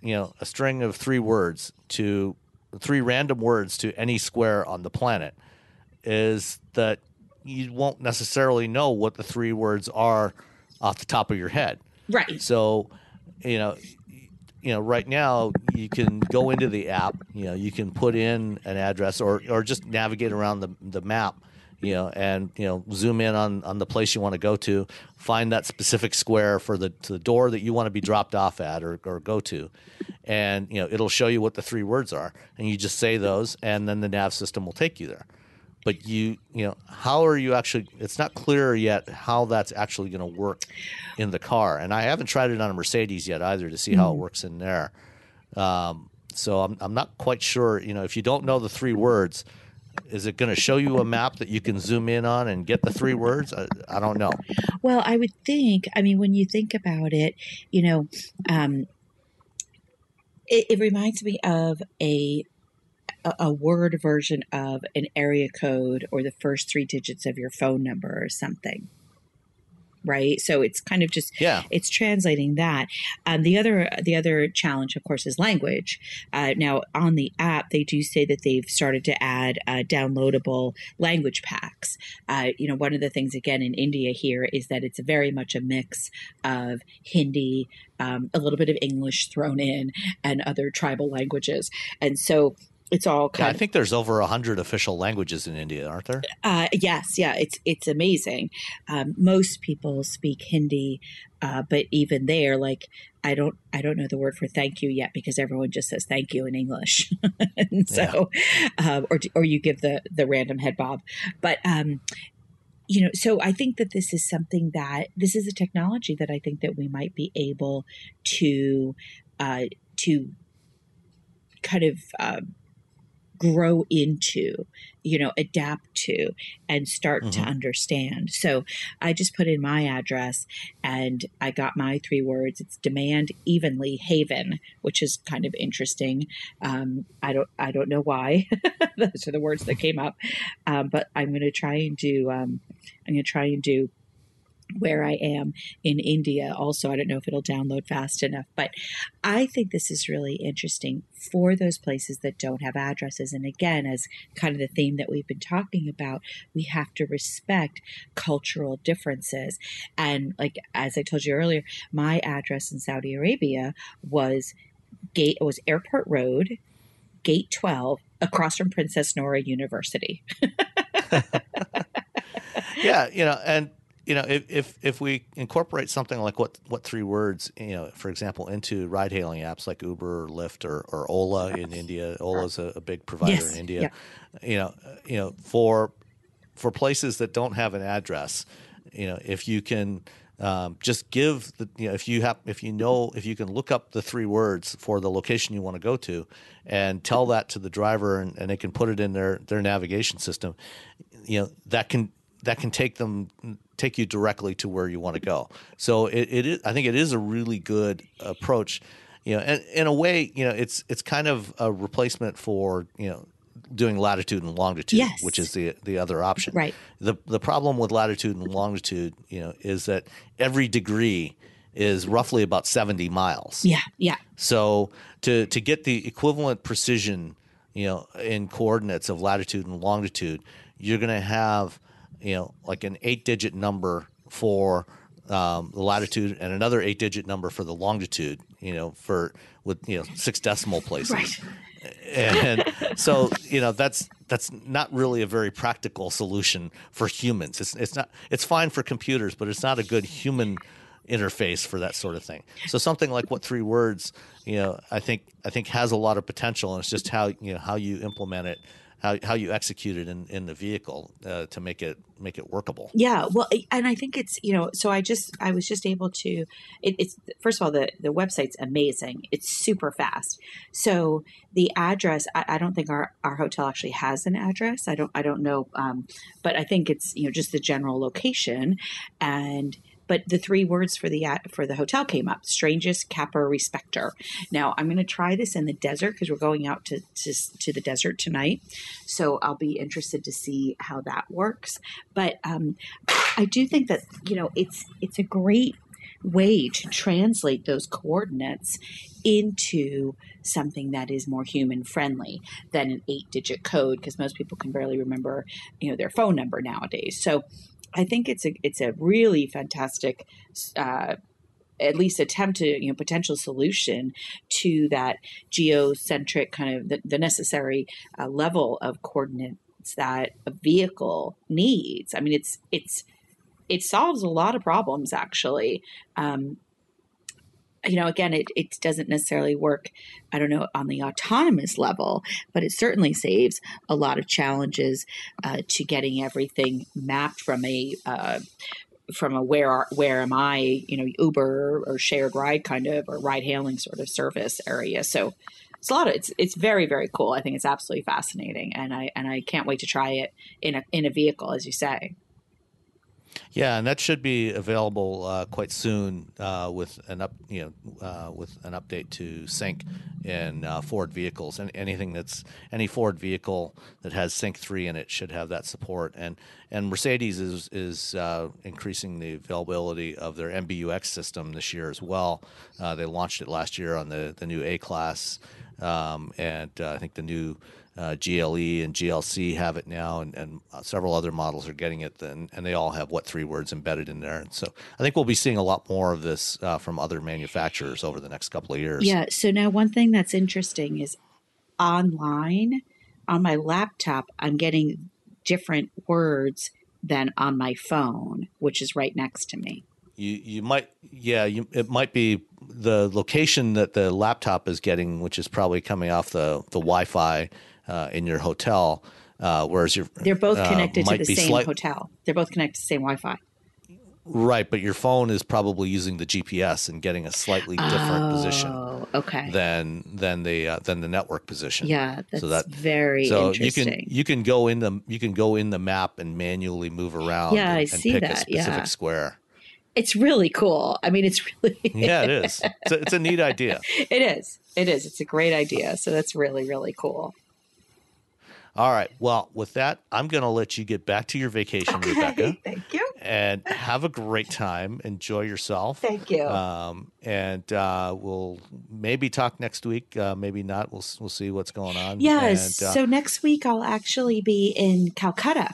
you know, a string of three words to three random words to any square on the planet is that you won't necessarily know what the three words are off the top of your head. Right. So, you know, you know, right now you can go into the app. You know, you can put in an address or or just navigate around the the map. You know, and you know, zoom in on on the place you want to go to, find that specific square for the the door that you want to be dropped off at or or go to, and you know, it'll show you what the three words are, and you just say those, and then the nav system will take you there but you you know how are you actually it's not clear yet how that's actually going to work in the car. And i haven't tried it on a mercedes yet either to see how it works in there. Um, so I'm, I'm not quite sure you know if you don't know the three words is it going to show you a map that you can zoom in on and get the three words? I, I don't know. Well, I would think, I mean, when you think about it, you know, um, it, it reminds me of a, a a word version of an area code or the first three digits of your phone number or something. Right. So it's kind of just yeah it's translating that. Um, the other the other challenge, of course, is language. Uh, now on the app, they do say that they've started to add uh, downloadable language packs. Uh, you know, one of the things again in India here is that it's very much a mix of Hindi, um, a little bit of English thrown in, and other tribal languages, and so it's all yeah, i think there's over 100 official languages in india aren't there uh, yes, yeah, it's it's amazing. Um, most people speak Hindi, uh, but even there, like I don't I don't know the word for thank you yet because everyone just says thank you in English, and so um, or or you give the the random head bob, but. Um, you know, so I think that this is something that this is a technology that I think that we might be able to uh, to kind of um, grow into you know adapt to and start to Mhm. understand. So i just put in my address and i got my three words. It's demand evenly haven which is kind of interesting. Um, i don't i don't know why. Those are the words that came up. Um, but i'm going to try and do um, i'm going to try and do where I am in India. Also, I don't know if it'll download fast enough, but I think this is really interesting for those places that don't have addresses. And again, as kind of the theme that we've been talking about, we have to respect cultural differences. And like as I told you earlier, my address in Saudi Arabia was gate it was Airport Road. Gate 12 across from Princess Nora University. yeah, you know, and you know, if, if if we incorporate something like what what three words, you know, for example, into ride hailing apps like Uber or Lyft or, or Ola in India, Ola is a, a big provider Yes, in India. yeah. You know, you know, for for places that don't have an address, you know, if you can um, just give the, you know, if you have, if you know, if you can look up the three words for the location you want to go to, and tell that to the driver, and, and they can put it in their their navigation system, you know, that can that can take them take you directly to where you want to go. So it, it is, I think it is a really good approach. You know, and in a way, you know, it's it's kind of a replacement for you know doing latitude and longitude, Yes. which is the the other option. Right. The the problem with latitude and longitude, you know, is that every degree is roughly about 70 miles. Yeah, yeah. So to to get the equivalent precision, you know, in coordinates of latitude and longitude, you're going to have, you know, like an eight-digit number for um, the latitude and another eight-digit number for the longitude. You know, for with you know six decimal places. Right. And so you know that's that's not really a very practical solution for humans. It's it's not it's fine for computers, but it's not a good human interface for that sort of thing. So something like what three words, you know, I think I think has a lot of potential, and it's just how you know how you implement it, how how you execute it in, in the vehicle uh, to make it make it workable. Yeah, well, and I think it's you know, so I just I was just able to. It, it's first of all the the website's amazing. It's super fast. So the address, I, I don't think our our hotel actually has an address. I don't I don't know, um, but I think it's you know just the general location, and but the three words for the for the hotel came up: strangest capper respecter. Now I'm going to try this in the desert because we're going out to, to to the desert tonight, so I'll be interested to see how that works. But um, I do think that you know it's it's a great way to translate those coordinates into something that is more human friendly than an eight digit code because most people can barely remember you know their phone number nowadays so i think it's a it's a really fantastic uh, at least attempt to you know potential solution to that geocentric kind of the, the necessary uh, level of coordinates that a vehicle needs. I mean it's it's it solves a lot of problems actually. Um, you know again it, it doesn't necessarily work i don't know on the autonomous level but it certainly saves a lot of challenges uh, to getting everything mapped from a uh, from a where where am I, you know, Uber or shared ride kind of or ride hailing sort of service area. So it's a lot of it's it's very very cool. I think it's absolutely fascinating, and I and I can't wait to try it in a in a vehicle, as you say. Yeah, and that should be available uh, quite soon uh, with an up, you know, uh, with an update to Sync in uh, Ford vehicles. And anything that's any Ford vehicle that has Sync three in it should have that support. And and Mercedes is is uh, increasing the availability of their MBUX system this year as well. Uh, they launched it last year on the the new A class, um, and I think the new uh, GLE and GLC have it now, and, and uh, several other models are getting it. Then, and they all have what three words embedded in there. And so, I think we'll be seeing a lot more of this uh, from other manufacturers over the next couple of years. Yeah. So now one thing that's interesting is online on my laptop, I'm getting different words than on my phone, which is right next to me. You you might yeah you, it might be the location that the laptop is getting, which is probably coming off the the Wi-Fi uh, in your hotel, uh, whereas your They're both uh, connected to the same slight- hotel. They're both connected to the same Wi-Fi. Right, but your phone is probably using the GPS and getting a slightly different position Oh, okay. than than the uh, than the network position. yeah, that's so that very so interesting. you can you can go in the you can go in the map and manually move around. Yeah, and, I and see pick a that, specific yeah. square. it's really cool. I mean, it's really Yeah, it is. It's a, it's a neat idea. it is. It is. It's a great idea. So that's really really cool. All right. Well, with that, I'm going to let you get back to your vacation, Rebecca, Thank you. and have a great time. Enjoy yourself. Thank you. Um, and uh, we'll maybe talk next week. Uh, maybe not. We'll we'll see what's going on. Yes. And, uh, so next week I'll actually be in Calcutta.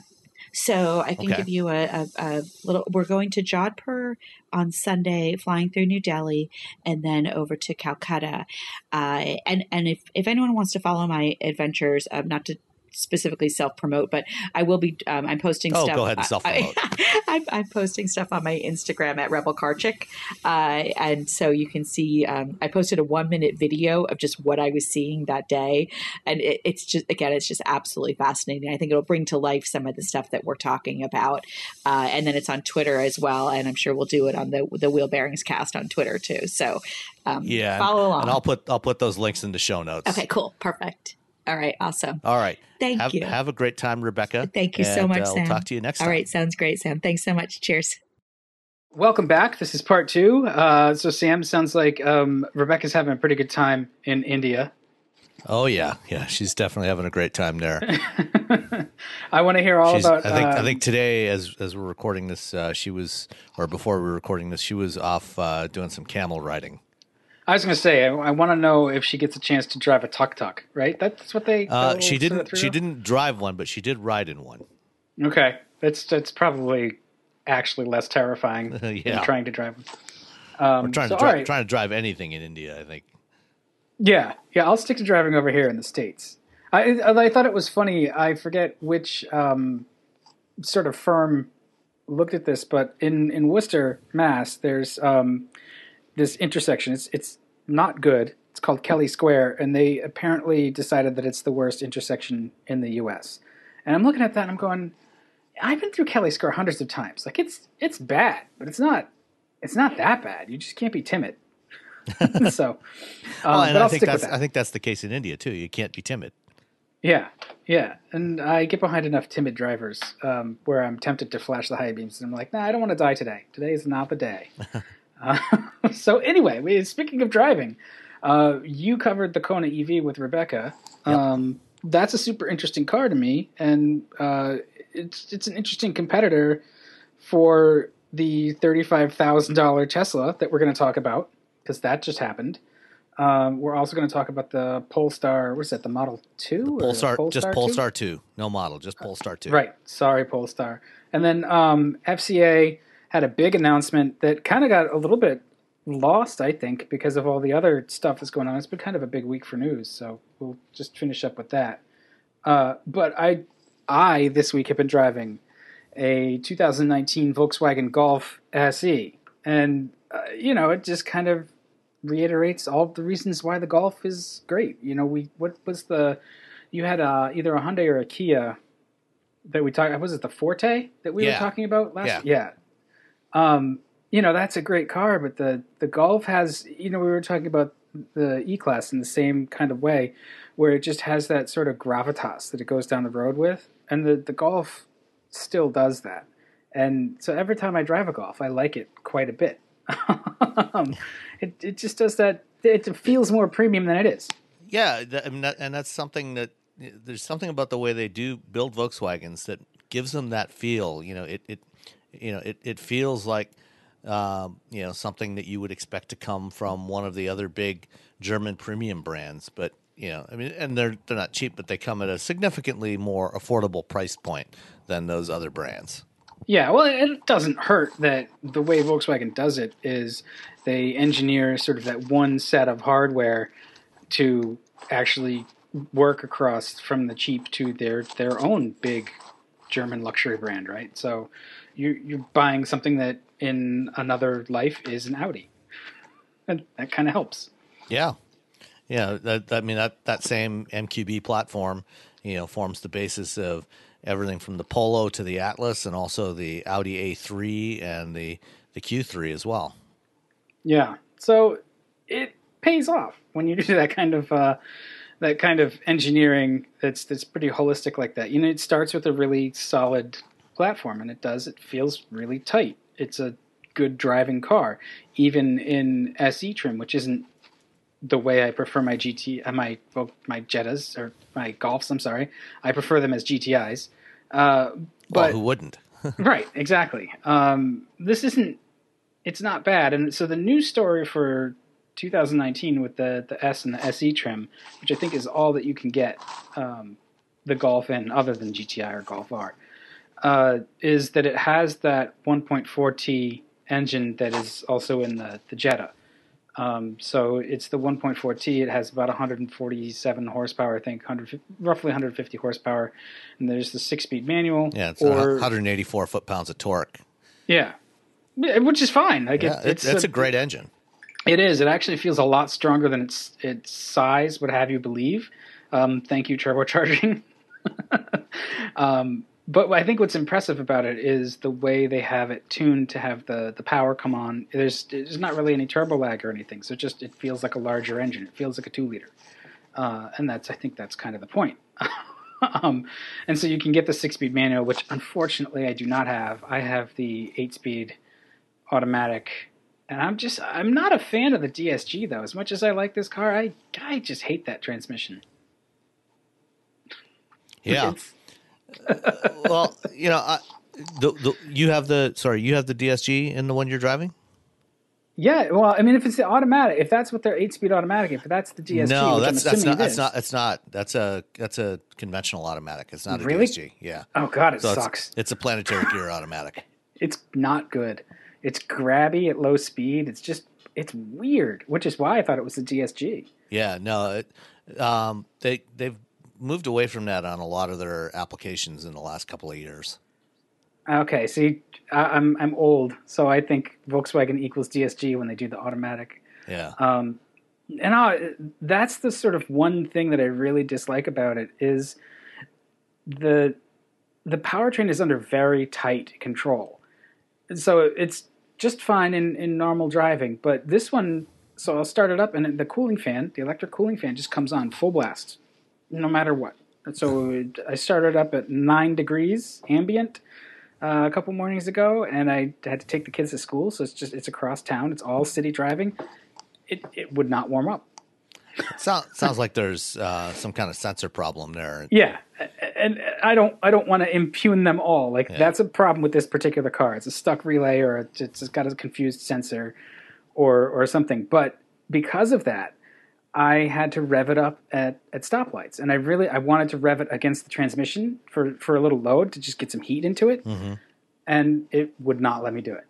So I can Okay. give you a, a, a little. We're going to Jodhpur on Sunday, flying through New Delhi, and then over to Calcutta. Uh, and and if if anyone wants to follow my adventures, um, not to specifically self promote, but I will be. Um, I'm posting oh, stuff. go ahead and self promote. I'm, I'm, posting stuff on my Instagram at Rebel Car Chick, uh, and so you can see. Um, I posted a one minute video of just what I was seeing that day, and it, it's just again, it's just absolutely fascinating. I think it'll bring to life some of the stuff that we're talking about, uh, and then it's on Twitter as well, and I'm sure we'll do it on the the Wheel Bearings Cast on Twitter too. So um, yeah, follow along, and I'll put I'll put those links in the show notes. Okay, cool, perfect. All right, awesome. All right. Thank have, you. Have a great time, Rebecca. Thank you and, so much, uh, Sam. Talk to you next time. All right, sounds great, Sam. Thanks so much. Cheers. Welcome back. This is part two. Uh, so, Sam, sounds like um, Rebecca's having a pretty good time in India. Oh yeah, yeah, she's definitely having a great time there. I want to hear all she's, about. I think I um, think today, as as we're recording this, uh, she was, or before we were recording this, she was off uh, doing some camel riding. I was going to say, I, I want to know if she gets a chance to drive a tuk tuk. Right? That's what they. Uh, she didn't. She didn't drive one, but she did ride in one. Okay, that's that's probably actually less terrifying Yeah. than trying to drive. Um, We're trying so, to drive, right. trying to drive anything in India. I think. Yeah, yeah. I'll stick to driving over here in the states. I I thought it was funny. I forget which um, sort of firm looked at this, but in in Worcester, Mass, there's um, this intersection. It's it's not good. It's called Kelly Square, and they apparently decided that it's the worst intersection in the U.S. And I'm looking at that, and I'm going, I've been through Kelly Square hundreds of times. Like it's it's bad, but it's not it's not that bad. You just can't be timid. so, um, well, and I think that's that. I think that's the case in India too. You can't be timid. Yeah, yeah, and I get behind enough timid drivers um, where I'm tempted to flash the high beams, and I'm like, nah, I don't want to die today. Today is not the day. uh, so anyway, we, speaking of driving, uh, you covered the Kona EV with Rebecca. Um, that's a super interesting car to me, and uh, it's it's an interesting competitor for the thirty-five thousand dollar Tesla that we're going to talk about because that just happened. Um, we're also going to talk about the Polestar. What's that? The Model Two? or the Polestar, just 2? Polestar two, no model, just Polestar two. Right. Sorry, Polestar. And then um, FCA had a big announcement that kind of got a little bit lost, I think, because of all the other stuff that's going on. It's been kind of a big week for news, so we'll just finish up with that. Uh, but I, I this week have been driving a 2019 Volkswagen Golf SE, and uh, you know it just kind of reiterates all the reasons why the Golf is great. You know, we what was the you had uh, either a Hyundai or a Kia that we talked. Was it the Forte that we Yeah. were talking about last? Yeah. yeah. Um, you know, that's a great car, but the the Golf has. You know, we were talking about the E Class in the same kind of way, where it just has that sort of gravitas that it goes down the road with, and the the Golf still does that. And so every time I drive a Golf, I like it quite a bit. um, it it just does that. It feels more premium than it is. Yeah, and that's something that there's something about the way they do build Volkswagens that gives them that feel. You know, it it you know it it feels like um, you know something that you would expect to come from one of the other big German premium brands. But you know, I mean, and they're they're not cheap, but they come at a significantly more affordable price point than those other brands. Yeah, well, it doesn't hurt that the way Volkswagen does it is they engineer sort of that one set of hardware to actually work across from the cheap to their their own big German luxury brand, right? So you you're buying something that in another life is an Audi, and that kind of helps. Yeah, yeah. That, I mean, that that same MQB platform, you know, forms the basis of everything from the Polo to the Atlas, and also the Audi A3 and the the Q3 as well. Yeah. So it pays off when you do that kind of uh, that kind of engineering that's that's pretty holistic like that. You know, it starts with a really solid platform, and it does. It feels really tight. It's a good driving car, even in SE trim, which isn't the way I prefer my GT, uh, my well, my Jettas or my Golfs. I'm sorry, I prefer them as GTIs. Uh, Well, but who wouldn't? right, exactly. Um, this isn't. It's not bad, and so the news story for 2019 with the the S and the SE trim, which I think is all that you can get um, the Golf in, other than GTI or Golf R, uh, is that it has that 1.4T engine that is also in the, the Jetta. Um, so it's the 1.4T. It has about 147 horsepower, I think, 100, roughly 150 horsepower. And there's the six-speed manual. Yeah, it's or, 184 foot pounds of torque. Yeah, which is fine. Like yeah, it, it's it's a, a, great engine. It is. It actually feels a lot stronger than its its size would have you believe. Um, thank you, turbocharging. um, but I think what's impressive about it is the way they have it tuned to have the, the power come on. There's there's not really any turbo lag or anything, so it just it feels like a larger engine. It feels like a two liter, uh, and that's I think that's kind of the point. um, and so you can get the six speed manual, which unfortunately I do not have. I have the eight speed automatic, and I'm just I'm not a fan of the DSG though. As much as I like this car, I I just hate that transmission. Yeah. Well, you know, I, the, the, you have the sorry, you have the DSG in the one you're driving. Yeah, well, I mean, if it's the automatic, if that's what their eight-speed automatic, if that's the DSG, no, that's that's not that's not that's not that's a that's a conventional automatic. It's not a really? DSG. Yeah. Oh God, it so sucks. It's, it's, a planetary gear automatic. It's not good. It's grabby at low speed. It's just it's weird, which is why I thought it was the DSG. Yeah, no, it, um, they they've moved away from that on a lot of their applications in the last couple of years. Okay, see, I, am I'm old, so I think Volkswagen equals DSG when they do the automatic. Yeah. Um, and I, that's the sort of one thing that I really dislike about it is the the powertrain is under very tight control, so it's just fine in in normal driving. But this one, so I'll start it up, and the cooling fan, the electric cooling fan, just comes on full blast, no matter what. So I started up at nine degrees ambient uh, a couple mornings ago, and I had to take the kids to school. So it's just it's across town. It's all city driving. It it would not warm up. sounds sounds like there's uh, some kind of sensor problem there. Yeah, and I don't I don't want to impugn them all. Like yeah. that's a problem with this particular car. It's a stuck relay, or it's got a confused sensor, or or something. But because of that, I had to rev it up at, at stoplights, and I really I wanted to rev it against the transmission for for a little load to just get some heat into it, mm-hmm. and it would not let me do it.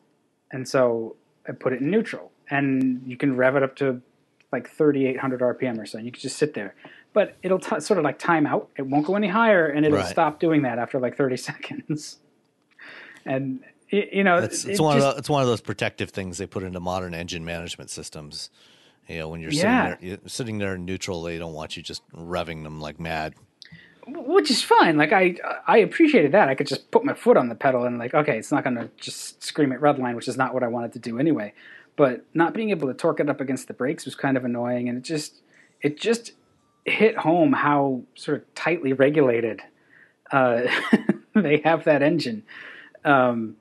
And so I put it in neutral, and you can rev it up to like 3,800 RPM or so. and You can just sit there, but it'll t- sort of like time out. It won't go any higher, and it'll right. stop doing that after like 30 seconds. and you know, it's, it's it one just, of the, it's one of those protective things they put into modern engine management systems. You know, when you're yeah. sitting there, sitting there in neutral, they don't want you just revving them like mad. Which is fine. Like I, I appreciated that. I could just put my foot on the pedal and like, okay, it's not going to just scream at redline, which is not what I wanted to do anyway. But not being able to torque it up against the brakes was kind of annoying, and it just, it just hit home how sort of tightly regulated uh, they have that engine. Um,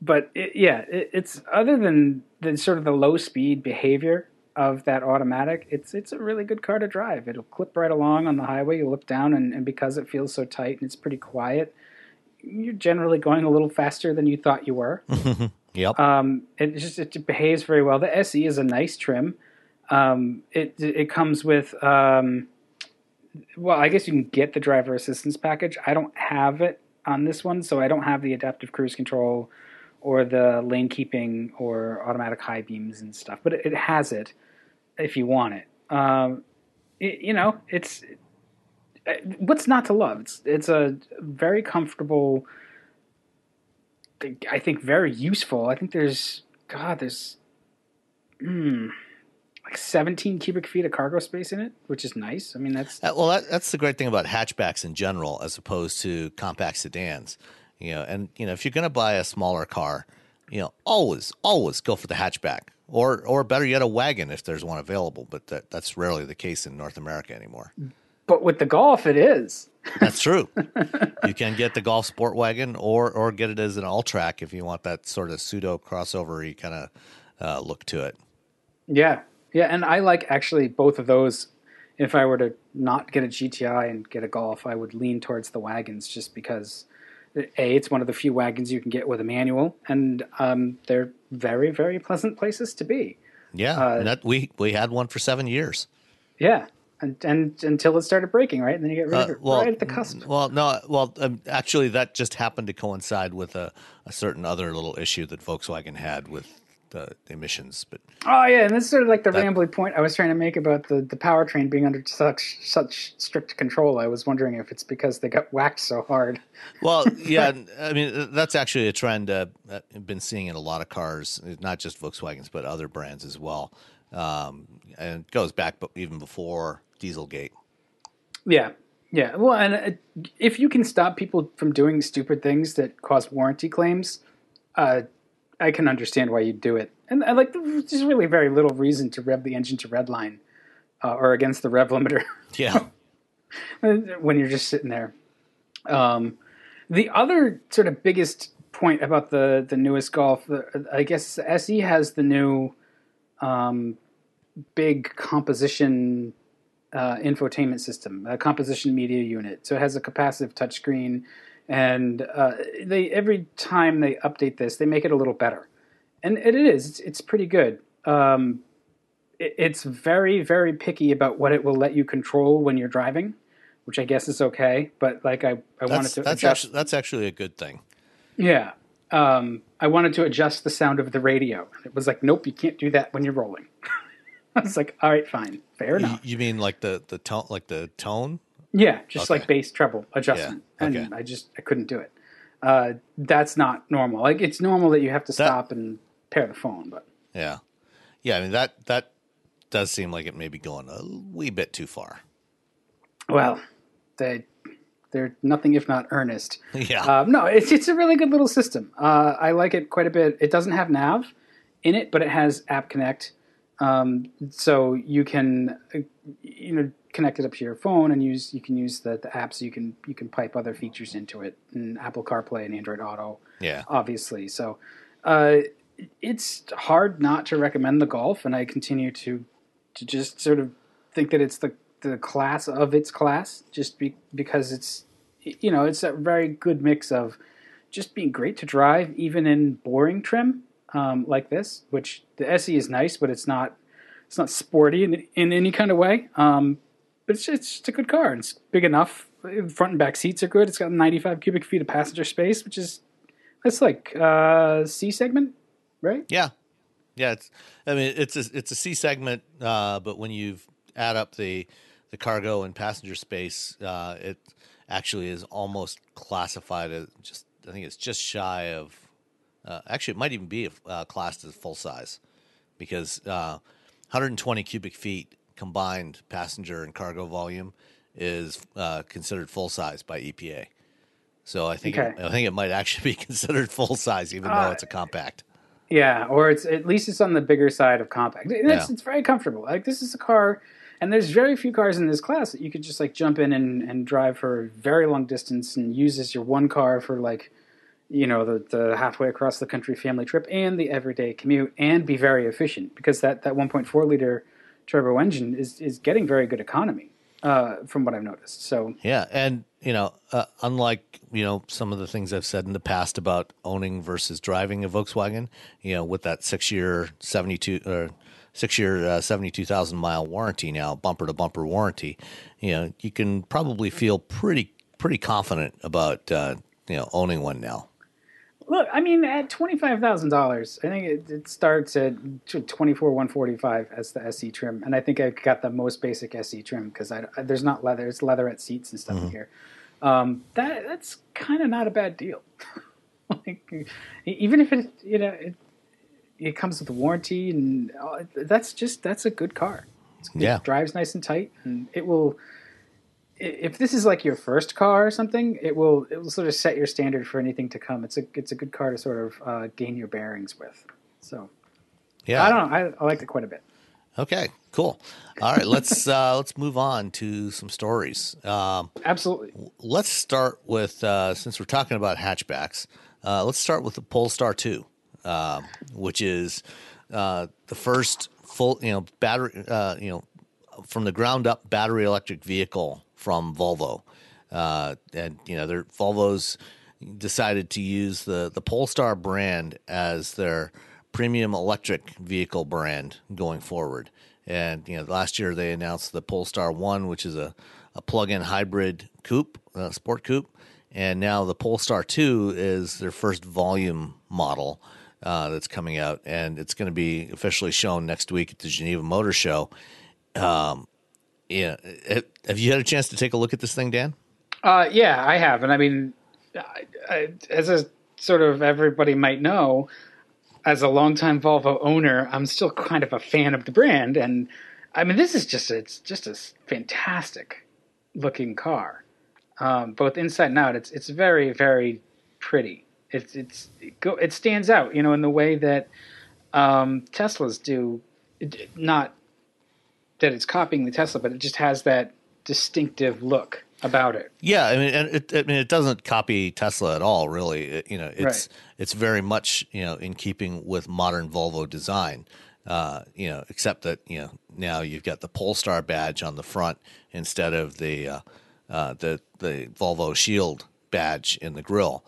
but it, yeah, it, it's other than the sort of the low speed behavior of that automatic, it's it's a really good car to drive. It'll clip right along on the highway. You look down, and, and because it feels so tight and it's pretty quiet, you're generally going a little faster than you thought you were. yep. Um, it just it behaves very well. The SE is a nice trim. Um, it it comes with um, well, I guess you can get the driver assistance package. I don't have it on this one, so I don't have the adaptive cruise control or the lane keeping or automatic high beams and stuff, but it, it has it if you want it. Um, it you know, it's what's not to love. It's it's a very comfortable. I think very useful. I think there's God, there's mm, like 17 cubic feet of cargo space in it, which is nice. I mean, that's uh, well, that, that's the great thing about hatchbacks in general, as opposed to compact sedans. You know, and you know, if you're going to buy a smaller car, you know, always, always go for the hatchback or or better yet, a wagon if there's one available. But that, that's rarely the case in North America anymore. But with the Golf, it is. That's true. you can get the Golf Sport Wagon, or or get it as an all track if you want that sort of pseudo crossover kind of uh, look to it. Yeah, yeah, and I like actually both of those. If I were to not get a GTI and get a Golf, I would lean towards the wagons just because a it's one of the few wagons you can get with a manual, and um, they're very very pleasant places to be. Yeah, uh, that, we we had one for seven years. Yeah, and, and until it started breaking, right? And then you get rid of Uh, it well, right at the cusp. Well, no, well, um, actually, that just happened to coincide with a, a certain other little issue that Volkswagen had with the emissions. But Oh yeah, and this is sort of like the That- rambly point I was trying to make about the, the powertrain being under such such strict control. I was wondering if it's because they got whacked so hard. well, yeah, I mean, that's actually a trend uh, I've been seeing in a lot of cars, not just Volkswagens, but other brands as well. Um, and it goes back, even before Dieselgate. Yeah, yeah. Well, and uh, if you can stop people from doing stupid things that cause warranty claims, uh, I can understand why you'd do it. And I like there's really very little reason to rev the engine to redline uh, or against the rev limiter. Yeah. when you're just sitting there. Um, the other sort of biggest point about the the newest Golf, the, I guess SE has the new um, big composition uh, infotainment system, a composition media unit. So it has a capacitive touchscreen, and uh, they every time they update this, they make it a little better, and it is it's, it's pretty good. Um, it, it's very very picky about what it will let you control when you're driving, which I guess is okay. But like I I wanted to that's, adjust. actually, that's actually a good thing. Yeah. Um, I wanted to adjust the sound of the radio. It was like, nope, you can't do that when you're rolling. I was like, all right, fine, fair You, enough. you mean like the, the tone, like the tone? Yeah, just Okay. like bass treble adjustment, Yeah, and okay. I just I couldn't do it. Uh, that's not normal. Like it's normal that you have to stop and pair the phone, but Yeah. Yeah. I mean, that, that does seem like it may be going a wee bit too far. well, they they're nothing if not earnest. Yeah. Um, no, it's it's a really good little system. Uh, I like it quite a bit. It doesn't have nav in it, but it has App Connect, um, so you can uh, you know connect it up to your phone and use you can use the, the apps. You can you can pipe other features into it, and Apple CarPlay and Android Auto, yeah. obviously. So uh, it's hard not to recommend the Golf, and I continue to to just sort of think that it's the the class of its class, just be, because it's you know it's a very good mix of just being great to drive, even in boring trim um, like this. Which the SE is nice, but it's not it's not sporty in, in any kind of way. Um, but it's it's a good car. It's big enough. Front and back seats are good. It's got 95 cubic feet of passenger space, which is that's like uh, C segment, right? Yeah, yeah. It's, I mean, it's a it's a C segment, uh, but when you add up the the cargo and passenger space, uh, it actually is almost classified as just. I think it's just shy of. Uh, actually, it might even be uh, classed as full size, because uh, 120 cubic feet combined passenger and cargo volume is uh, considered full size by EPA. So I think Okay. it, I think it might actually be considered full size, even though Uh, it's a compact. Yeah, or it's at least it's on the bigger side of compact. It's, Yeah. it's very comfortable. Like this is a car, and there's very few cars in this class that you could just like jump in and, and drive for a very long distance and use as your one car for like, you know, the, the halfway across the country family trip and the everyday commute and be very efficient because that, that 1.4 liter turbo engine is is getting very good economy uh, from what I've noticed. So Yeah, and you know, uh, unlike you know some of the things I've said in the past about owning versus driving a Volkswagen, you know, with that six year seventy two or six year uh, seventy two thousand mile warranty now, bumper to bumper warranty, you know, you can probably feel pretty pretty confident about uh, you know owning one now. Look, I mean, at twenty five thousand dollars, I think it, it starts at twenty four one forty five as the SE trim, and I think I got the most basic SE trim because there's not leather; it's leatherette seats and stuff in here. Um, that that's kind of not a bad deal. like, even if it you know it, it comes with a warranty, and uh, that's just that's a good car. Yeah, drives nice and tight, and it will. If this is like your first car or something, it will it will sort of set your standard for anything to come. It's a it's a good car to sort of uh, gain your bearings with. So yeah. I don't know. I, I liked it quite a bit. Okay, cool. All right, let's uh, let's move on to some stories. Um, Absolutely. let's start with uh, since we're talking about hatchbacks. Uh, let's start with the Polestar two, um, which is uh, the first full, you know, battery, uh, you know, from the ground up battery electric vehicle from Volvo, uh, and you know, their Volvo's decided to use the the Polestar brand as their premium electric vehicle brand going forward. And you know, last year they announced the Polestar One, which is a, a plug-in hybrid coupe, uh, sport coupe, and now the Polestar Two is their first volume model uh, that's coming out, and it's going to be officially shown next week at the Geneva Motor Show. Um, yeah, have you had a chance to take a look at this thing, Dan? Uh, yeah, I have, and I mean, I, I, as a sort of everybody might know, as a longtime Volvo owner, I'm still kind of a fan of the brand, and I mean, this is just a, it's just a fantastic looking car, um, both inside and out. It's it's very very pretty. It's it's it, go, it stands out, you know, in the way that um, Teslas do. Not that it's copying the Tesla, but it just has that distinctive look about it. Yeah, I mean, and it, I mean, it doesn't copy Tesla at all, really. It, you know, it's right. it's very much you know in keeping with modern Volvo design. Uh, you know, except that you know now you've got the Polestar badge on the front instead of the uh, uh, the the Volvo Shield badge in the grill.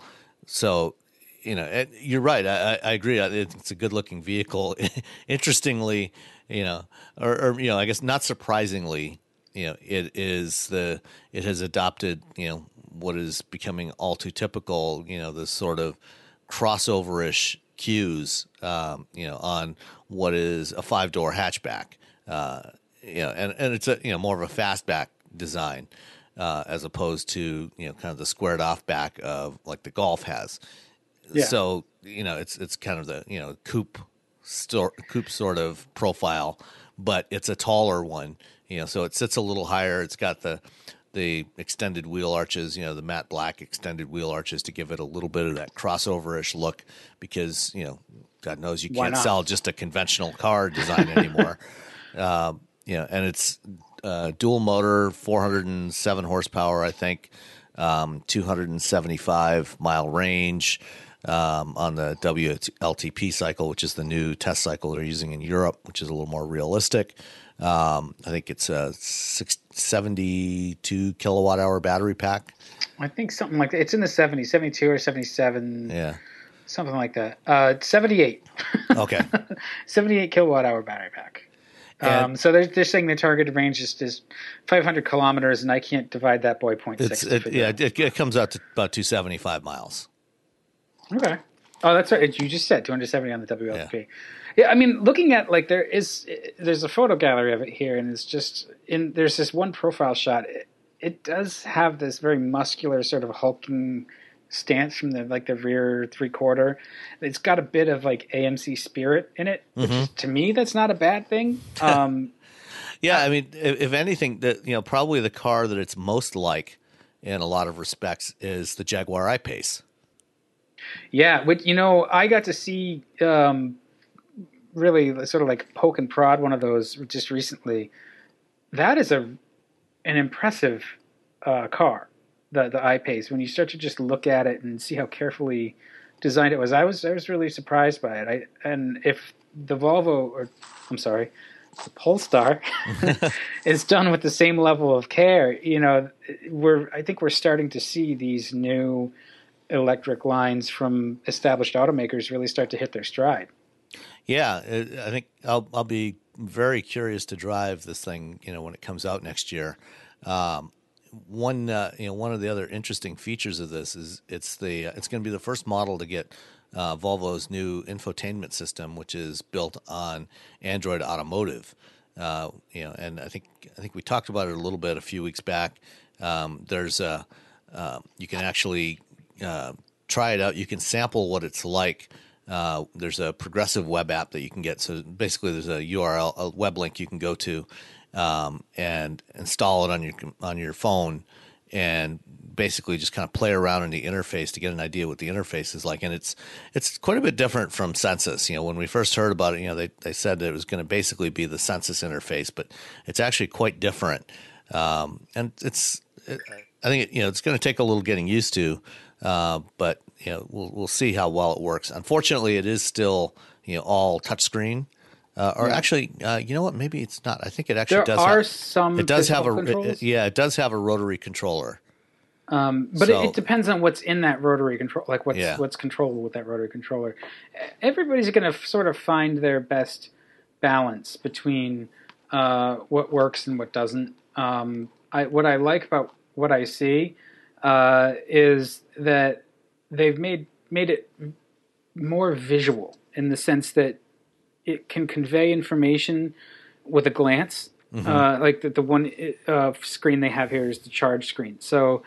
So you know, you're right. I, I agree. It's a good looking vehicle. Interestingly, you know, or, or you know, I guess not surprisingly, you know, it is the it has adopted you know what is becoming all too typical. You know, this sort of crossoverish cues. Um, you know, on what is a five door hatchback. Uh, you know, and and it's a you know more of a fastback design. Uh, as opposed to you know kind of the squared off back of like the Golf has. Yeah. So you know it's it's kind of the you know coupe sto- coupe sort of profile, but it's a taller one you know, so it sits a little higher. It's got the the extended wheel arches, you know, the matte black extended wheel arches to give it a little bit of that crossoverish look because, you know, God knows you can't sell just a conventional car design anymore. um, you know, and it's uh, dual motor, 407 horsepower, I think, um, 275 mile range um, on the WLTP cycle, which is the new test cycle they're using in Europe, which is a little more realistic. Um, I think it's a six, 72 kilowatt hour battery pack. I think something like that. It's in the 70, 72 or 77. Yeah. Something like that. Uh, 78. Okay. 78 kilowatt hour battery pack. Um, so they're, they're saying the targeted range is, is 500 kilometers, and I can't divide that by 0.6. It, yeah, it, it, comes out to about 275 miles. Okay. Oh, that's right. You just said 270 on the WLTP. Yeah. Yeah, I mean, looking at like there is there's a photo gallery of it here, and it's just in there's this one profile shot. It, it does have this very muscular sort of hulking stance from the like the rear three quarter. It's got a bit of like AMC spirit in it, which mm-hmm. is, to me that's not a bad thing. Um, yeah, I mean, if, if anything, that you know, probably the car that it's most like in a lot of respects is the Jaguar I-Pace. Yeah, which you know, I got to see um, really sort of like poke and prod one of those just recently. That is a an impressive uh, car, the the I-Pace. When you start to just look at it and see how carefully designed it was, I was I was really surprised by it. I and if the Volvo or I'm sorry, the Polestar is done with the same level of care, you know, we're I think we're starting to see these new electric lines from established automakers really start to hit their stride. Yeah, I think I'll I'll be very curious to drive this thing. You know, when it comes out next year. Um, one uh, you know one of the other interesting features of this is it's the it's going to be the first model to get uh, Volvo's new infotainment system, which is built on Android Automotive. Uh, you know, and I think I think we talked about it a little bit a few weeks back. Um, there's a uh, you can actually uh, try it out. You can sample what it's like uh, there's a progressive web app that you can get. So basically, there's a URL, a web link you can go to um, and install it on your on your phone, and basically just kind of play around in the interface to get an idea what the interface is like. And it's it's quite a bit different from Sensus. You know, when we first heard about it, you know, they they said that it was going to basically be the Sensus interface, but it's actually quite different. Um, and it's it, I think it, you know it's going to take a little getting used to, uh, but you know, we'll we'll see how well it works. Unfortunately, it is still you know all touchscreen. Uh, or yeah. actually, uh, you know what? Maybe it's not. I think it actually there does. There are have, some. It does have a. It, yeah, it does have a rotary controller. Um, but so, it, it, depends on what's in that rotary control, like what's yeah. what's controllable with that rotary controller. Everybody's going to sort of find their best balance between uh, what works and what doesn't. Um, I, what I like about what I see uh, is that they've made made it more visual in the sense that it can convey information with a glance. Mm-hmm. Uh, like the, the one uh, screen they have here is the charge screen. So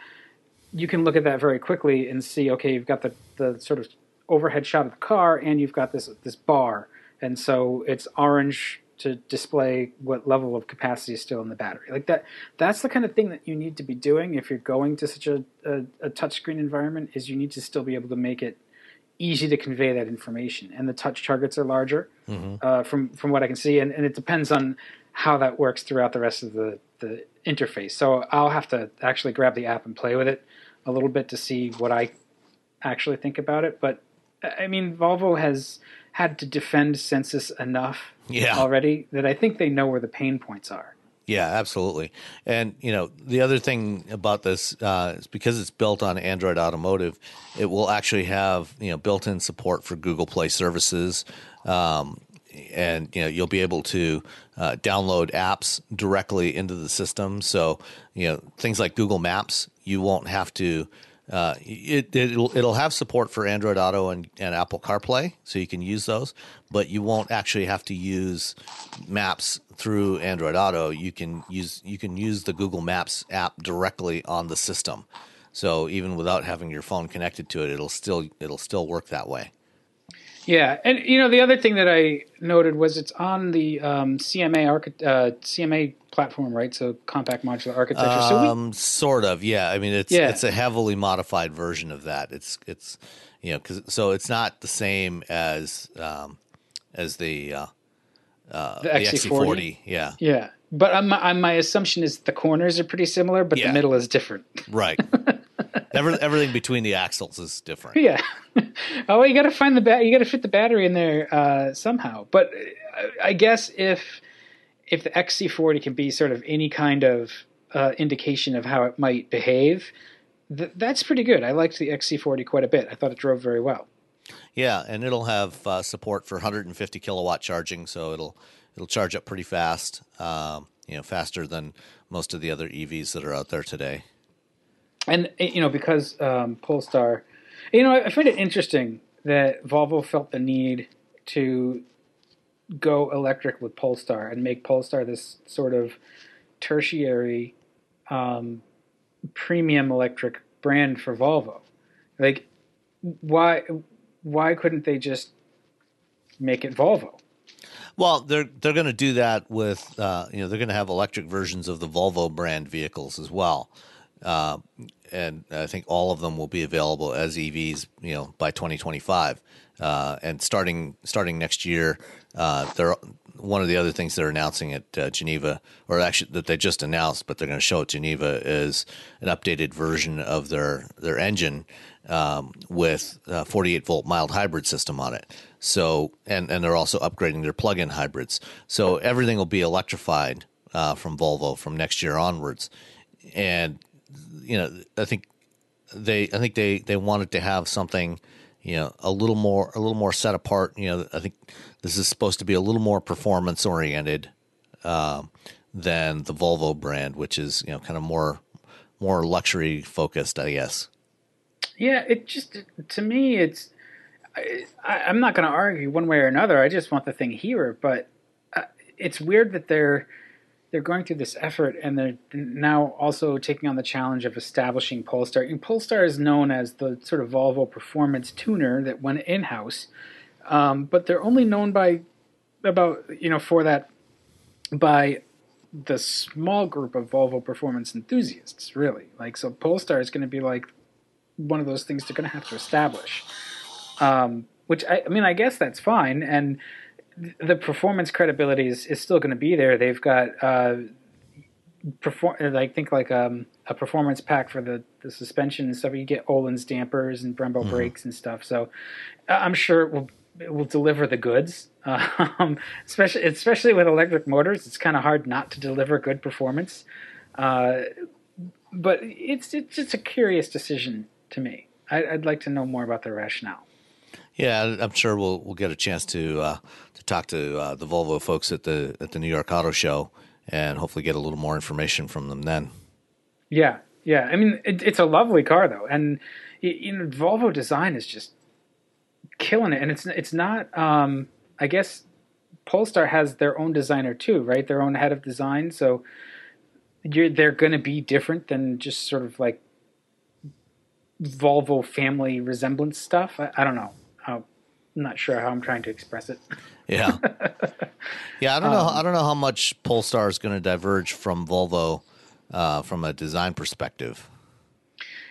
you can look at that very quickly and see, okay, you've got the, the sort of overhead shot of the car and you've got this this bar. And so it's orange to display what level of capacity is still in the battery. Like that that's the kind of thing that you need to be doing if you're going to such a, a, a touchscreen environment is you need to still be able to make it easy to convey that information. And the touch targets are larger mm-hmm. uh, from from what I can see, and, and it depends on how that works throughout the rest of the the interface. So I'll have to actually grab the app and play with it a little bit to see what I actually think about it. But I mean, Volvo has had to defend Sensus enough yeah. already that I think they know where the pain points are. Yeah, absolutely. And you know, the other thing about this uh, is because it's built on Android Automotive, it will actually have you know built-in support for Google Play services, um, and you know you'll be able to uh, download apps directly into the system. So you know things like Google Maps, you won't have to uh, it, it'll it'll have support for Android Auto and, and Apple CarPlay, so you can use those, but you won't actually have to use Maps through Android Auto. You can use you can use the Google Maps app directly on the system. So even without having your phone connected to it, it'll still it'll still work that way. Yeah, and you know the other thing that I noted was it's on the um, CMA archi- uh, CMA platform, right? So compact modular architecture. So um, sort of, yeah. I mean, it's yeah. it's a heavily modified version of that. It's it's you know, cause, so it's not the same as um, as the uh, uh, the, XC40. Yeah, yeah. But I'm, I'm, my assumption is the corners are pretty similar, but yeah. the middle is different. Right. Every, everything between the axles is different. Yeah. oh, you got to find the bat. You got to fit the battery in there uh, somehow. But uh, I guess if if the XC40 can be sort of any kind of uh, indication of how it might behave, th- that's pretty good. I liked the XC40 quite a bit. I thought it drove very well. Yeah, and it'll have uh, support for 150 kilowatt charging, so it'll it'll charge up pretty fast. Um, you know, faster than most of the other EVs that are out there today and eh, you know because um, Polestar, you know, I find it interesting that Volvo felt the need to go electric with Polestar and make Polestar this sort of tertiary um, premium electric brand for Volvo. Like, why why couldn't they just make it Volvo? Well, they're they're going to do that with uh, you know they're going to have electric versions of the Volvo brand vehicles as well. Uh, and I think all of them will be available as EVs, you know, by 2025. Uh, and starting starting next year, uh, they're one of the other things they're announcing at uh, Geneva, or actually that they just announced, but they're going to show at Geneva, is an updated version of their their engine um, with 48 volt mild hybrid system on it. So, and and they're also upgrading their plug-in hybrids. So everything will be electrified uh, from Volvo from next year onwards, and you know, I think they, I think they, they wanted to have something, you know, a little more, a little more set apart. You know, I think this is supposed to be a little more performance oriented um, than the Volvo brand, which is you know kind of more, more luxury focused, I guess. Yeah, it just to me, it's. I, am not going to argue one way or another. I just want the thing here, but uh, it's weird that they're they're going through this effort and they're now also taking on the challenge of establishing Polestar. And Polestar is known as the sort of Volvo performance tuner that went in house, um, but they're only known by about you know for that by the small group of Volvo performance enthusiasts. Really, like so, Polestar is going to be like one of those things they're going to have to establish. Um, which I, I mean, I guess that's fine and the performance credibility is, is still going to be there. They've got uh, perform I think like um, a performance pack for the, the suspension and stuff. You get Öhlins dampers and Brembo mm-hmm. brakes and stuff. So uh, I'm sure it will it will deliver the goods. Um, especially especially with electric motors, it's kind of hard not to deliver good performance. Uh, but it's it's just a curious decision to me. I, I'd like to know more about the rationale. Yeah, I'm sure we'll we'll get a chance to uh, to talk to uh, the Volvo folks at the at the New York Auto Show and hopefully get a little more information from them then. Yeah, yeah. I mean, it, it's a lovely car though, and you know, Volvo design is just killing it. And it's it's not. Um, I guess Polestar has their own designer too, right? Their own head of design. So you're they're going to be different than just sort of like Volvo family resemblance stuff. I, I don't know. I'm not sure how I'm trying to express it. Yeah, yeah. I don't know. Um, I don't know how much Polestar is going to diverge from Volvo uh, from a design perspective.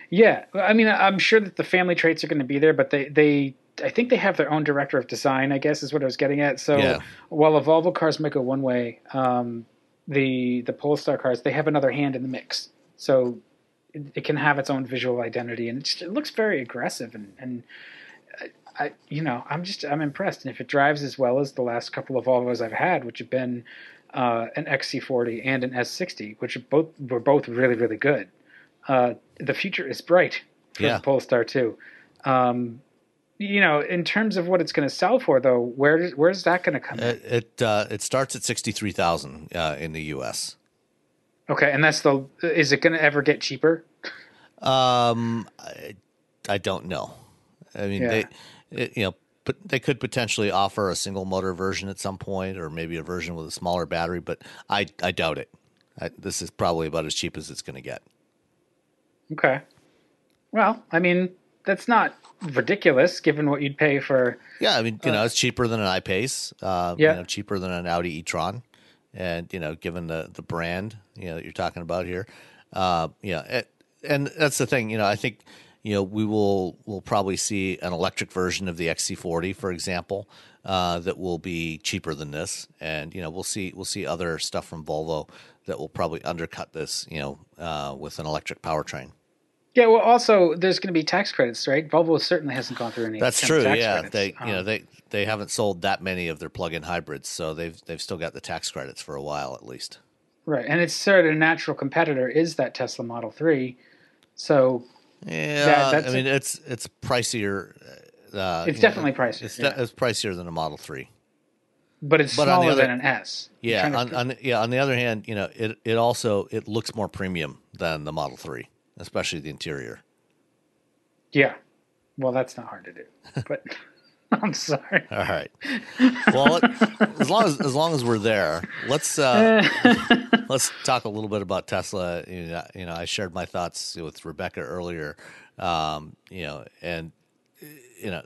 Yeah, I mean, I'm sure that the family traits are going to be there, but they they I think they have their own director of design. I guess is what I was getting at. So yeah. while the Volvo cars might go one way, um, the the Polestar cars they have another hand in the mix. So it, it can have its own visual identity, and it looks very aggressive and and. I, you know, I'm just I'm impressed, and if it drives as well as the last couple of Volvos I've had, which have been uh, an XC40 and an S60, which are both were both really really good. Uh, the future is bright for yeah. the Polestar 2. Um, you know, in terms of what it's going to sell for, though, where where's that going to come? It it, uh, it starts at sixty three thousand uh, in the U.S. Okay, and that's the. Is it going to ever get cheaper? Um, I, I don't know. I mean, yeah. they, it, you know, but they could potentially offer a single motor version at some point, or maybe a version with a smaller battery. But I, I doubt it. I, this is probably about as cheap as it's going to get. Okay. Well, I mean, that's not ridiculous given what you'd pay for. Yeah, I mean, you uh, know, it's cheaper than an I-Pace. Uh, yeah, you know, cheaper than an Audi e-tron, and you know, given the the brand, you know, that you're talking about here, uh, yeah, it, and that's the thing. You know, I think you know we will will probably see an electric version of the XC40, for example, uh, that will be cheaper than this, and you know, we'll see we'll see other stuff from Volvo that will probably undercut this, you know, uh, with an electric powertrain. Yeah, well, also there's going to be tax credits, right? Volvo certainly hasn't gone through any. That's true. yeah, credits. they um, you know um, they they haven't sold that many of their plug-in hybrids, so they've they've still got the tax credits for a while at least. Right, and it's sort of a natural competitor is that Tesla Model Three, so yeah, that, I mean it's it's pricier. Uh, it's definitely know, pricier. It's, yeah. it's pricier than a Model Three but it's but smaller other, than an S. Yeah, on, on, yeah. On the other hand, you know, it it also it looks more premium than the Model Three especially the interior. Yeah. Well, that's not hard to do, but I'm sorry. All right. Well, as long as as long as we're there, let's uh, let's talk a little bit about Tesla. You know, you know, I shared my thoughts with Rebecca earlier. Um, you know, and you know,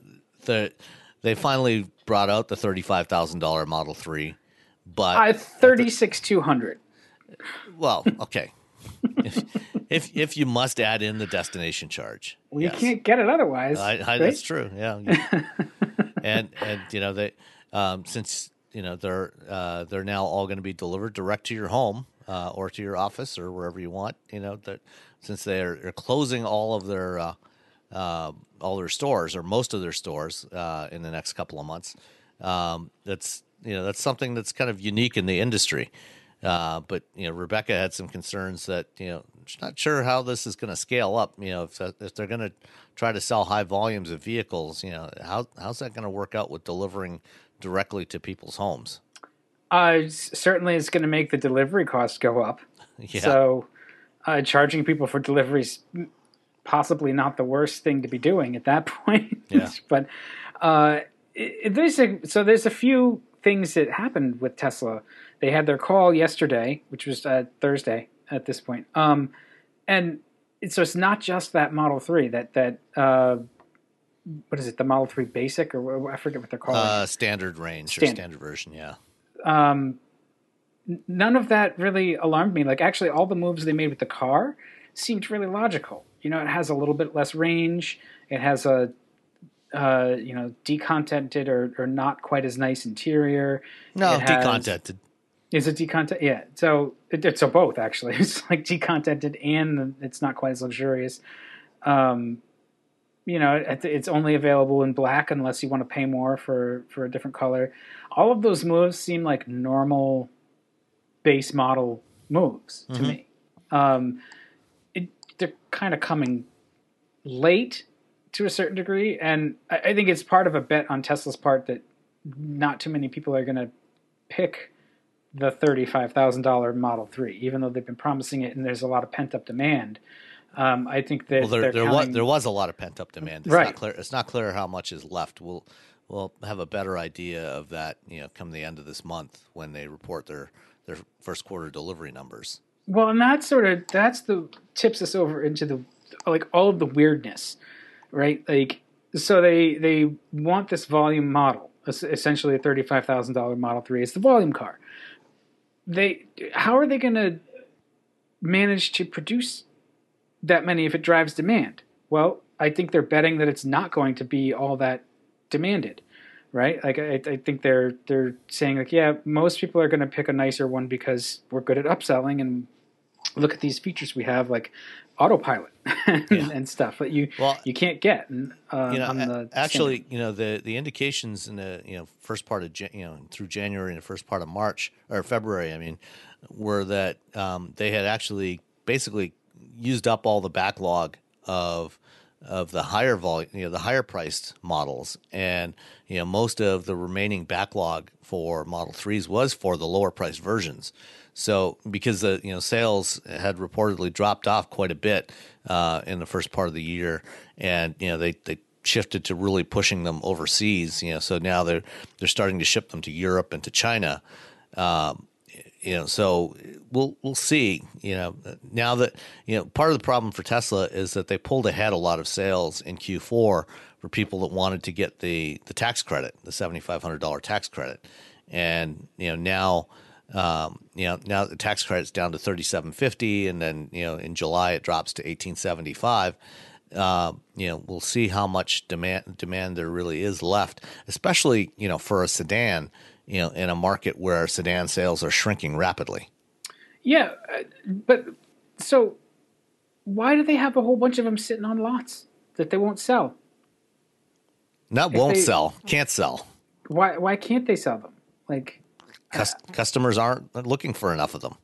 the they finally brought out the thirty five thousand dollar Model Three, but uh, thirty six two hundred. Well, okay if, if if you must add in the destination charge, well, you can't get it otherwise. I, I, right? That's true. Yeah, and and you know they um, since you know they're uh, they're now all going to be delivered direct to your home uh, or to your office or wherever you want. You know that since they're, they're closing all of their uh, uh all their stores or most of their stores uh, in the next couple of months. Um, that's you know that's something that's kind of unique in the industry. Uh, but you know, Rebecca had some concerns that you know not sure how this is going to scale up. You know, if if they're going to try to sell high volumes of vehicles, you know, how how's that going to work out with delivering directly to people's homes? Uh, certainly, it's going to make the delivery costs go up. Yeah. So, uh, charging people for deliveries possibly not the worst thing to be doing at that point. Yeah. but uh, it, there's a so there's a few things that happened with Tesla they had their call yesterday, which was uh, Thursday at this point. Um, and so it's not just that Model Three that that uh, what is it? The Model Three Basic or I forget what they're called. Uh, standard range standard. or standard version, yeah. Um, none of that really alarmed me. Like actually, all the moves they made with the car seemed really logical. You know, it has a little bit less range. It has a uh, you know decontented or, or not quite as nice interior. No, it decontented. Is it decontent? Yeah. So it, it's so both actually. It's like decontented and it's not quite as luxurious. Um, you know, it's only available in black unless you want to pay more for for a different color. All of those moves seem like normal base model moves to mm-hmm. me. Um, it, they're kind of coming late, to a certain degree, and I, I think it's part of a bet on Tesla's part that not too many people are going to pick the thirty-five thousand dollar Model Three, even though they've been promising it, and there's a lot of pent-up demand. Um, I think that Well, there, there counting, was there was a lot of pent up demand. It's Right. not clear. It's not clear how much is left. We'll we'll have a better idea of that. You know, come the end of this month when they report their their first quarter delivery numbers. Well, and that sort of that's the tips us over into the like all of the weirdness, right? Like, so they they want this volume model, essentially a thirty-five thousand dollar Model Three. It's the volume car. They how are they going to manage to produce that many if it drives demand? Well, I think they're betting that it's not going to be all that demanded, right? Like I, I think they're they're saying like, yeah, most people are going to pick a nicer one because we're good at upselling and look at these features we have like autopilot and, and stuff that you Well, you can't get uh, you know, on the actually, standard. you know, the the indications in the you know first part of you know through January and the first part of March or February, I mean, were that um, they had actually basically used up all the backlog of of the higher volume, you know, the higher priced models, and you know most of the remaining backlog for Model Threes was for the lower priced versions. So because the you know sales had reportedly dropped off quite a bit uh, in the first part of the year, and you know they they shifted to really pushing them overseas. You know, so now they're they're starting to ship them to Europe and to China. Um, you know, so we'll we'll see. You know, now that you know part of the problem for Tesla is that they pulled ahead a lot of sales in Q4 for people that wanted to get the the tax credit, the seventy five hundred dollar tax credit, and you know now. Um, you know now the tax credit's down to thirty seven fifty, and then you know in July it drops to eighteen seventy five. Uh, you know we'll see how much demand demand there really is left, especially you know for a sedan. You know in a market where sedan sales are shrinking rapidly. yeah uh, but so why do they have a whole bunch of them sitting on lots that they won't sell That won't they- sell, can't sell. why why can't they sell them like Cus- customers aren't looking for enough of them.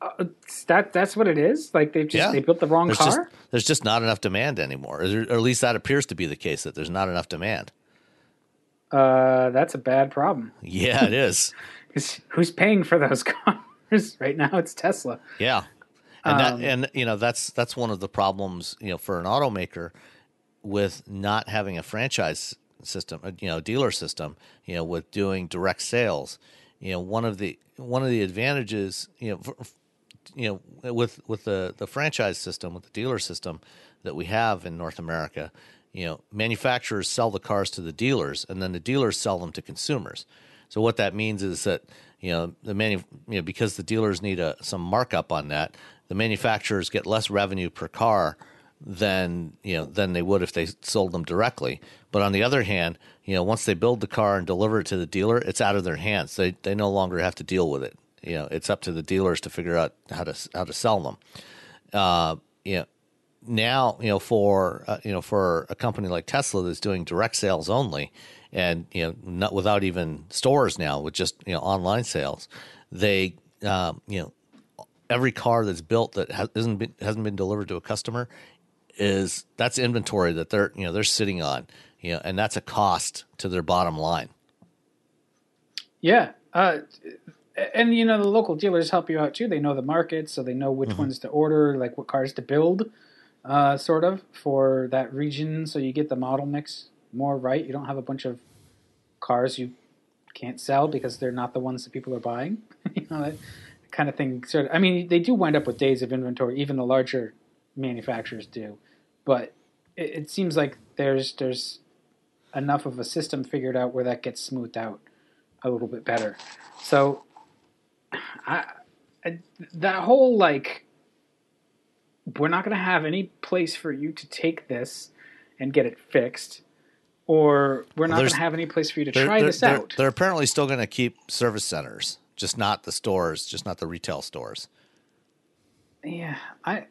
uh, that that's what it is like they've just Yeah. they built the wrong there's car Just, there's just not enough demand anymore, or, or at least that appears to be the case. That there's not enough demand. uh that's a bad problem Yeah, it is. who's paying for those cars right now it's tesla Yeah, and Um, that and you know that's that's one of the problems you know for an automaker with not having a franchise system, uh, you know, dealer system, you know, with doing direct sales. You know, one of the one of the advantages, you know, for, you know, with with the the franchise system, with the dealer system that we have in North America, you know, manufacturers sell the cars to the dealers, and then the dealers sell them to consumers. So what that means is that you know the manu- you know because the dealers need a some markup on that, the manufacturers get less revenue per car than you know than they would if they sold them directly. But on the other hand, you know once they build the car and deliver it to the dealer, it's out of their hands. They they no longer have to deal with it. You know, it's up to the dealers to figure out how to how to sell them. Uh, you know, now you know for uh, you know for a company like Tesla that's doing direct sales only, and you know not without even stores now with just you know online sales, they um, you know every car that's built that has, isn't been, hasn't been delivered to a customer is that's inventory that they're you know they're sitting on you know and that's a cost to their bottom line. Yeah. Uh, and you know the local dealers help you out too. They know the market, so they know which ones to order, like what cars to build, uh, sort of for that region. So you get the model mix more right. You don't have a bunch of cars you can't sell because they're not the ones that people are buying. you know that kind of thing. Sort of. I mean, they do wind up with days of inventory. Even the larger manufacturers do, but it, it seems like there's there's enough of a system figured out where that gets smoothed out a little bit better. So, I, I that whole like, we're not going to have any place for you to take this and get it fixed, or we're not going to have any place for you to They're, try they're- this they're- out. They're apparently still going to keep service centers, just not the stores, just not the retail stores. yeah, I,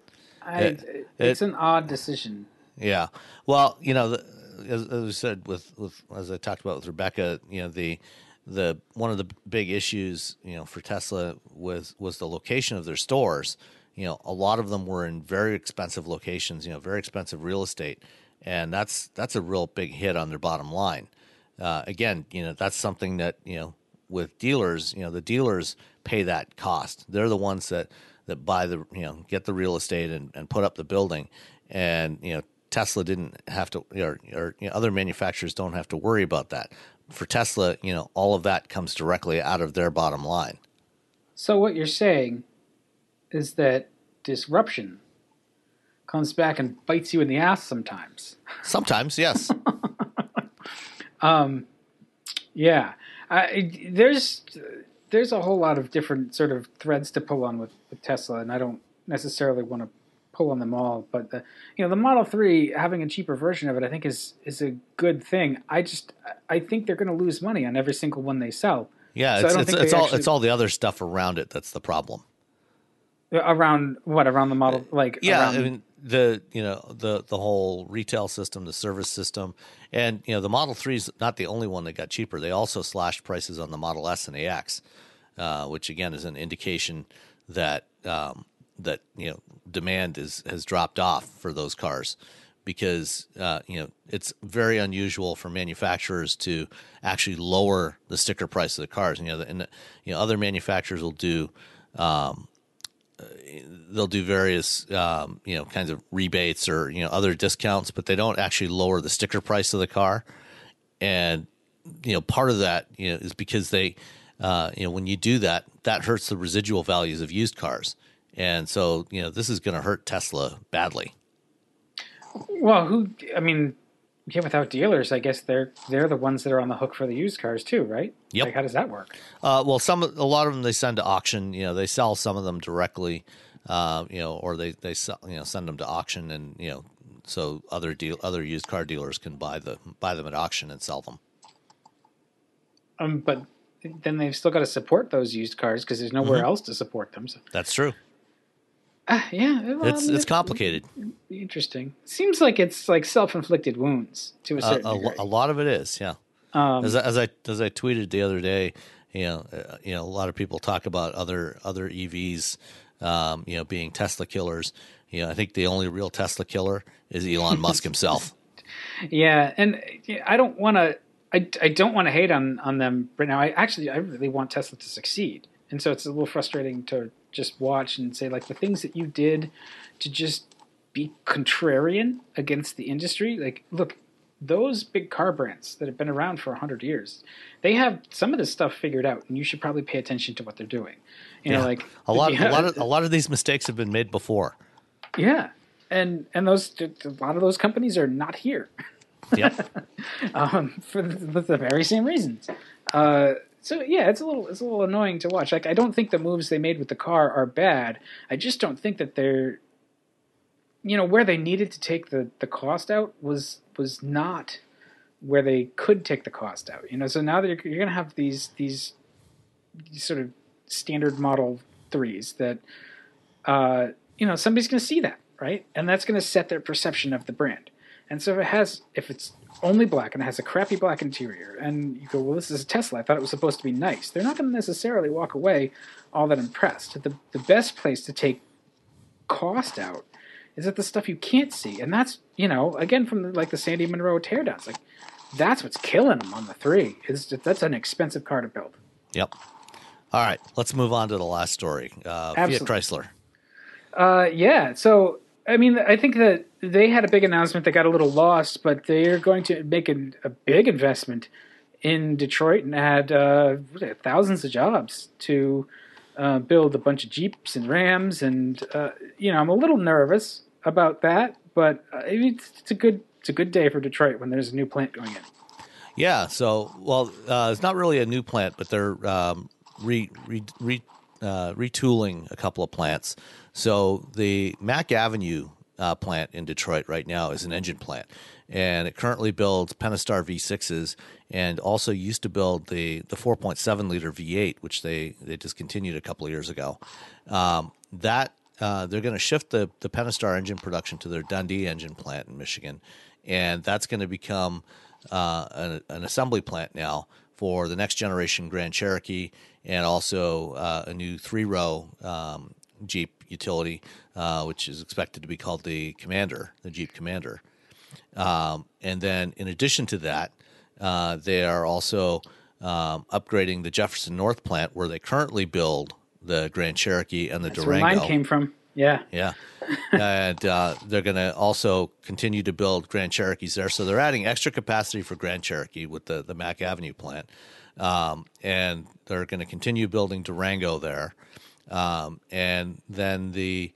I, It- it's it- an odd decision. Yeah. Well, you know, the, as, as we said with, with as I talked about with Rebecca, you know, the the one of the big issues, you know, for Tesla was was the location of their stores. You know, a lot of them were in very expensive locations, you know, very expensive real estate, and that's that's a real big hit on their bottom line. Uh, again, you know that's something that you know with dealers, you know the dealers pay that cost. They're the ones that that buy the you know get the real estate and, and put up the building, and you know Tesla didn't have to, or, or you know, other manufacturers don't have to worry about that. For Tesla, you know, all of that comes directly out of their bottom line. So what you're saying is that disruption comes back and bites you in the ass sometimes. Sometimes, yes. um, yeah, I, there's there's a whole lot of different sort of threads to pull on with, with Tesla, and I don't necessarily want to pull on them all. But the you know the Model Three having a cheaper version of it, I think is is a good thing. I just I think they're going to lose money on every single one they sell. Yeah, so it's, it's, it's all actually, it's all the other stuff around it that's the problem. Around what? Around the model, like yeah, around, I mean the you know the the whole retail system, the service system, and you know the Model Three is not the only one that got cheaper. They also slashed prices on the Model S and AX, uh, which again is an indication that um, that you know demand is has dropped off for those cars because uh, you know it's very unusual for manufacturers to actually lower the sticker price of the cars. You know, and you know other manufacturers will do um, they'll do various um, you know kinds of rebates or you know other discounts, but they don't actually lower the sticker price of the car. And you know part of that you know is because they uh, you know when you do that, that hurts the residual values of used cars. And so, you know, this is going to hurt Tesla badly. Well, who? I mean, yeah, without dealers, I guess they're they're the ones that are on the hook for the used cars too, right? Yep. Like, how does that work? Uh, well, some a lot of them they send to auction. You know, they sell some of them directly. Uh, you know, or they they sell, you know send them to auction, and you know, so other deal other used car dealers can buy the buy them at auction and sell them. Um, but then they've still got to support those used cars because there's nowhere mm-hmm. else to support them. So. That's true. Uh, yeah, well, it's it's complicated. Interesting. Seems like it's like self-inflicted wounds to a certain uh, a, degree. A lot of it is, yeah. Um, as, as I as I tweeted the other day, you know, uh, you know, a lot of people talk about other other EVs, um, you know, being Tesla killers. You know, I think the only real Tesla killer is Elon Musk himself. Yeah, and I don't want to. I, I don't want to hate on on them right now. I actually I really want Tesla to succeed, and so it's a little frustrating to just watch and say like the things that you did to just be contrarian against the industry. Like, look, those big car brands that have been around for 100 years they have some of this stuff figured out and you should probably pay attention to what they're doing. You yeah. know like a lot yeah, a lot of a lot of these mistakes have been made before. Yeah. And and those a lot of those companies are not here. Yep. Um, for the, the, very same reasons. Uh, so yeah, it's a little it's a little annoying to watch. Like I don't think the moves they made with the car are bad. I just don't think that they're you know where they needed to take the the cost out was was not where they could take the cost out. You know, so now that you're, you're going to have these, these sort of standard model threes that uh, you know somebody's going to see that right, and that's going to set their perception of the brand. And so if it has if it's only black and it has a crappy black interior, and you go, well, this is a Tesla. I thought it was supposed to be nice. They're not going to necessarily walk away all that impressed. The the best place to take cost out is at the stuff you can't see, and that's you know again from the, like the Sandy Munro teardowns. Like that's what's killing them on the three. Is that's an expensive car to build. Yep. All right, let's move on to the last story. Uh, Fiat Chrysler. Uh, yeah. So I mean, I think that they had a big announcement that got a little lost, but they're going to make a, a big investment in Detroit and add uh, thousands of jobs to uh, build a bunch of Jeeps and Rams. And uh, you know, I'm a little nervous about that, but uh, it's, it's, a good it's a good day for Detroit when there's a new plant going in. Yeah. So, well, uh, it's not really a new plant, but they're um, re, re, re uh, retooling a couple of plants. So the Mack Avenue uh, plant in Detroit right now is an engine plant, and it currently builds Pentastar V6s and also used to build the the 4.7 liter V8, which they they discontinued a couple of years ago. Um, that uh, they're going to shift the the Pentastar engine production to their Dundee engine plant in Michigan, and that's going to become uh, an, an, assembly plant now for the next generation Grand Cherokee and also uh, a new three row um, Jeep utility, uh, which is expected to be called the Commander, the Jeep Commander. Um, and then, in addition to that, uh, they are also um, upgrading the Jefferson North plant where they currently build the Grand Cherokee and the That's where Durango. mine came from. Yeah. Yeah. and uh, they're going to also continue to build Grand Cherokees there. So they're adding extra capacity for Grand Cherokee with the, the Mack Avenue plant. Um, and they're going to continue building Durango there. Um, and then the,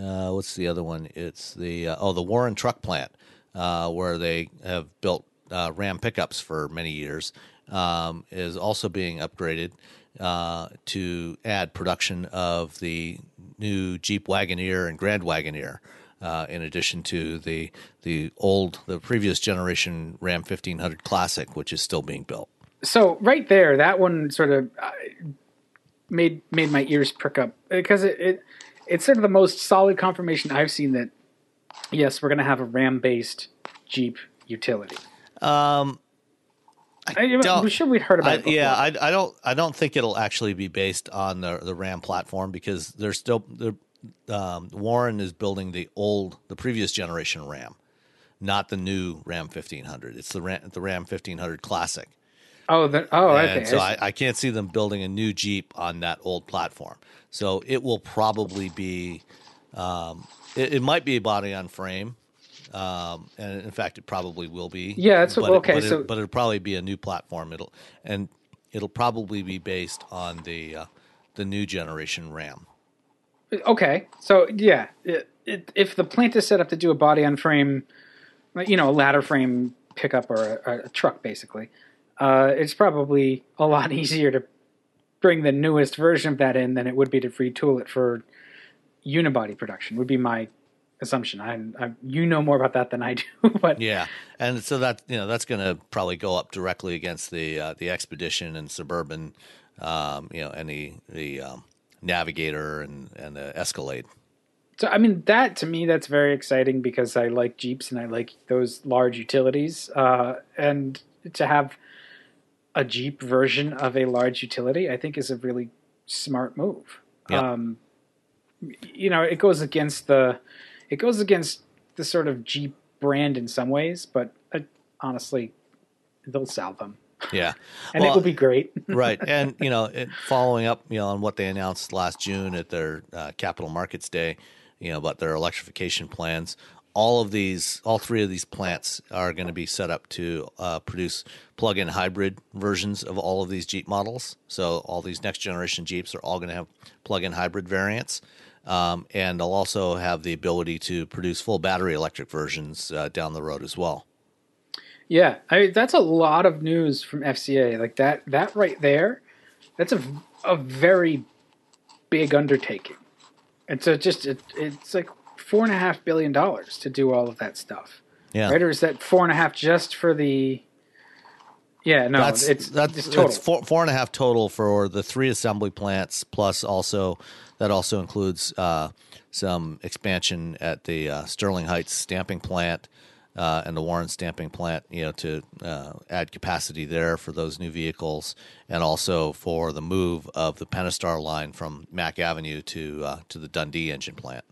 uh, what's the other one? It's the, uh, oh, the Warren truck plant, uh, where they have built uh, Ram pickups for many years, um, is also being upgraded uh, to add production of the new Jeep Wagoneer and Grand Wagoneer. Uh, in addition to the the old, the previous generation Ram 1500 Classic, which is still being built. So right there, that one sort of made made my ears prick up because it, it it's sort of the most solid confirmation I've seen that yes, we're going to have a Ram based Jeep utility. Um, I, am sure we'd heard about I, it. Before. yeah, I, I don't I don't think it'll actually be based on the the Ram platform because there's still the um, Warren is building the old the previous generation Ram, not the new Ram 1500. It's the Ram the Ram 1500 Classic. Oh, the, oh, And okay. so I, I can't see them building a new Jeep on that old platform. So it will probably be, um, it, it might be a body on frame. Um, and in fact, it probably will be. Yeah, what- but it- okay, but, it, so- but it'll probably be a new platform. It'll and it'll probably be based on the uh, the new generation Ram. Okay, so yeah, it, it, if the plant is set up to do a body on frame, you know, a ladder frame pickup or a, a truck, basically, uh, it's probably a lot easier to bring the newest version of that in than it would be to retool it for unibody production. Would be my assumption. I, I you know more about that than I do, but Yeah, and so that you know that's going to probably go up directly against the uh, the expedition and suburban, um, you know, any the um, Navigator and and the Escalade. So I mean that to me that's very exciting because I like Jeeps and I like those large utilities. Uh, and to have a Jeep version of a large utility, I think is a really smart move. Yeah. Um, you know, it goes against the it goes against the sort of Jeep brand in some ways, but uh, honestly, they'll sell them, Yeah, and it Well, will be great. right. And you know, it, following up, you know, on what they announced last June at their uh, Capital Markets Day, you know, about their electrification plans. All of these, all three of these plants are going to be set up to uh, produce plug-in hybrid versions of all of these Jeep models. So all these next generation Jeeps are all going to have plug-in hybrid variants. Um, and they'll also have the ability to produce full battery electric versions uh, down the road as well. Yeah, I mean, that's a lot of news from FCA. Like that that right there, that's a a very big undertaking. And so just it, it's like four and a half billion dollars to do all of that stuff. Yeah, Right? Or is that four and a half just for the Yeah, no, that's it's that's, it's total. that's four four and a half total for the three assembly plants plus also that also includes uh, some expansion at the uh, Sterling Heights stamping plant uh, and the Warren stamping plant, you know, to uh, add capacity there for those new vehicles, and also for the move of the Pentastar line from Mack Avenue to uh, to the Dundee engine plant.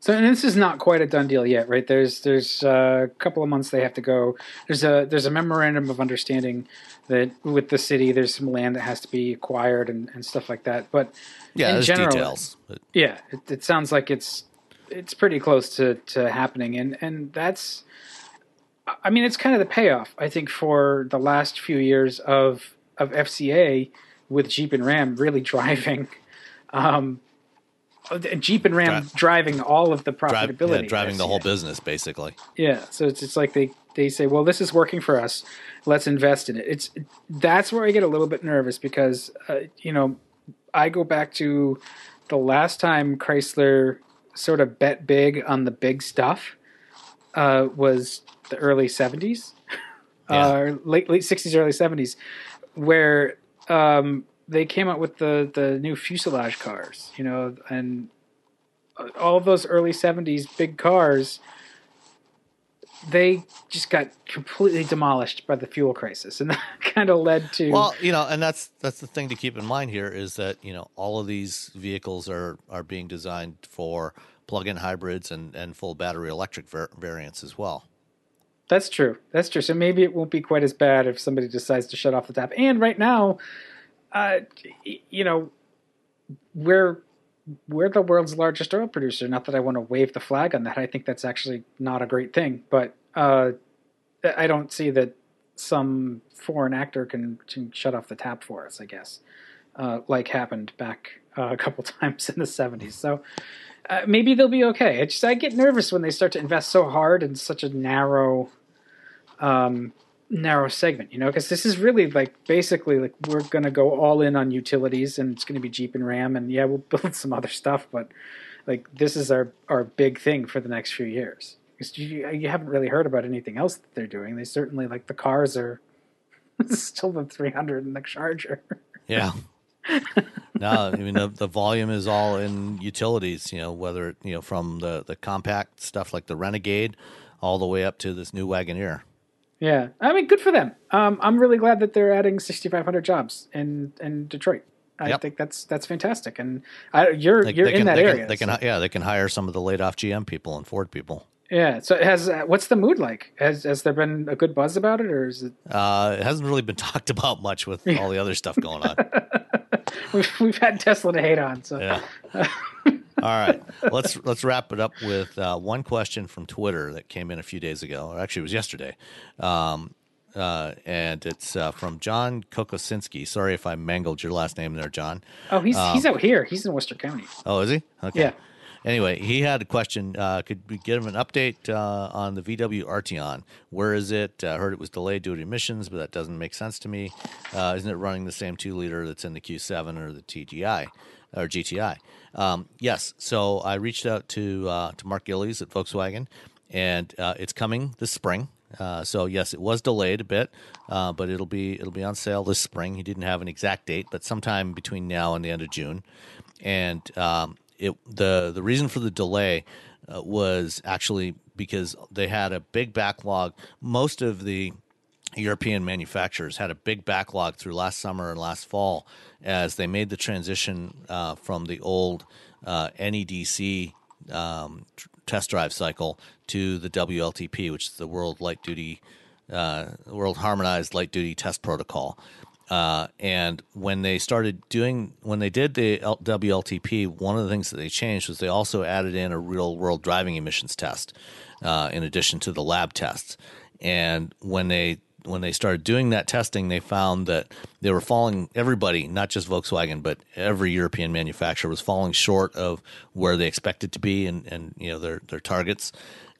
So and this is not quite a done deal yet, right? There's there's a couple of months they have to go. There's a there's a memorandum of understanding that with the city there's some land that has to be acquired and, and stuff like that. But Yeah, in there's general, details. But yeah, it, it sounds like it's it's pretty close to, to happening, and and that's, I mean, it's kind of the payoff I think for the last few years of of FCA with Jeep and Ram really driving, um, Jeep and Ram Dri- driving all of the profitability, yeah, of driving the whole business basically. Yeah, so it's it's like they they say, well, this is working for us. Let's invest in it. It's that's where I get a little bit nervous because uh, you know I go back to the last time Chrysler sort of bet big on the big stuff uh, was the early '70s, Yeah. uh, late late '60s, early '70s, where um, they came out with the the new fuselage cars, you know, and all of those early '70s big cars they just got completely demolished by the fuel crisis, and that kind of led to Well, you know, and that's that's the thing to keep in mind here is that you know all of these vehicles are are being designed for plug-in hybrids and and full battery electric var- variants as well. That's true. That's true. So maybe it won't be quite as bad if somebody decides to shut off the tap. And right now, uh, you know, we're we're the world's largest oil producer. Not that I want to wave the flag on that. I think that's actually not a great thing. But uh, I don't see that some foreign actor can, can, shut off the tap for us. I guess, uh, like happened back uh, a couple times in the '70s. So uh, maybe they'll be okay. I just I get nervous when they start to invest so hard in such a narrow um, narrow segment, you know, because this is really like basically like we're going to go all in on utilities and it's going to be Jeep and Ram and yeah, we'll build some other stuff, but like this is our our big thing for the next few years. You, you haven't really heard about anything else that they're doing. They certainly like the cars are still the 300 and the Charger. Yeah. no, I mean the, the volume is all in utilities. You know, whether you know from the the compact stuff like the Renegade, all the way up to this new Wagoneer. Yeah, I mean, good for them. Um, I'm really glad that they're adding 6,500 jobs in in Detroit. I yep. think that's that's fantastic, and I, you're they, you're they in can, that they area. Can, they can, yeah, they can hire some of the laid off GM people and Ford people. Yeah. So has uh, what's the mood like? Has has there been a good buzz about it, or is it? Uh, it hasn't really been talked about much with all the other stuff going on. we've we've had Tesla to hate on, so yeah. All right, let's let's wrap it up with uh, one question from Twitter that came in a few days ago. Or actually, it was yesterday, um, uh, and it's uh, from John Kokosinski. Sorry if I mangled your last name there, John. Oh, he's um, he's out here. He's in Worcester County. Oh, is he? Okay. Yeah. Anyway, he had a question. Uh, could we give him an update uh, on the VW Arteon? Where is it? I heard it was delayed due to emissions, but that doesn't make sense to me. Uh, isn't it running the same two liter that's in the Q7 or the TGI or GTI? Um, yes. So I reached out to uh, to Mark Gillies at Volkswagen, and uh, it's coming this spring. Uh, so yes, it was delayed a bit, uh, but it'll be it'll be on sale this spring. He didn't have an exact date, but sometime between now and the end of June. And um, it the the reason for the delay uh, was actually because they had a big backlog. Most of the European manufacturers had a big backlog through last summer and last fall as they made the transition uh, from the old uh, NEDC um, tr- test drive cycle to the WLTP, which is the World Light Duty, uh, World Harmonized Light Duty Test Protocol. Uh, and when they started doing, when they did the WLTP, one of the things that they changed was they also added in a real world driving emissions test uh, in addition to the lab tests. And when they when they started doing that testing, they found that they were falling. Everybody, not just Volkswagen, but every European manufacturer was falling short of where they expected to be, and, and you know their their targets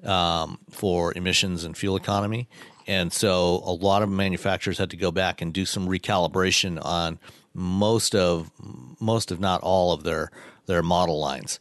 um, for emissions and fuel economy. And so, a lot of manufacturers had to go back and do some recalibration on most of most, if not all, of their their model lines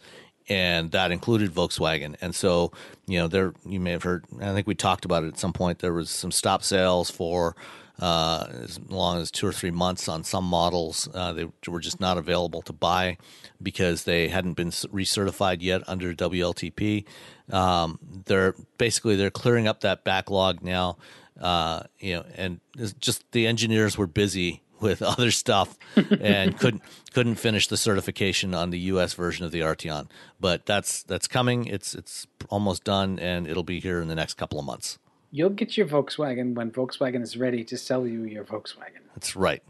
and that included Volkswagen. And so, you know, there you may have heard. I think we talked about it at some point. There was some stop sales for uh, as long as two or three months on some models. Uh, they were just not available to buy because they hadn't been recertified yet under WLTP. Um, they're basically they're clearing up that backlog now. Uh, you know, and just the engineers were busy with other stuff and couldn't couldn't finish the certification on the US version of the Arteon. But that's that's coming. It's it's almost done and it'll be here in the next couple of months. You'll get your Volkswagen when Volkswagen is ready to sell you your Volkswagen. That's right.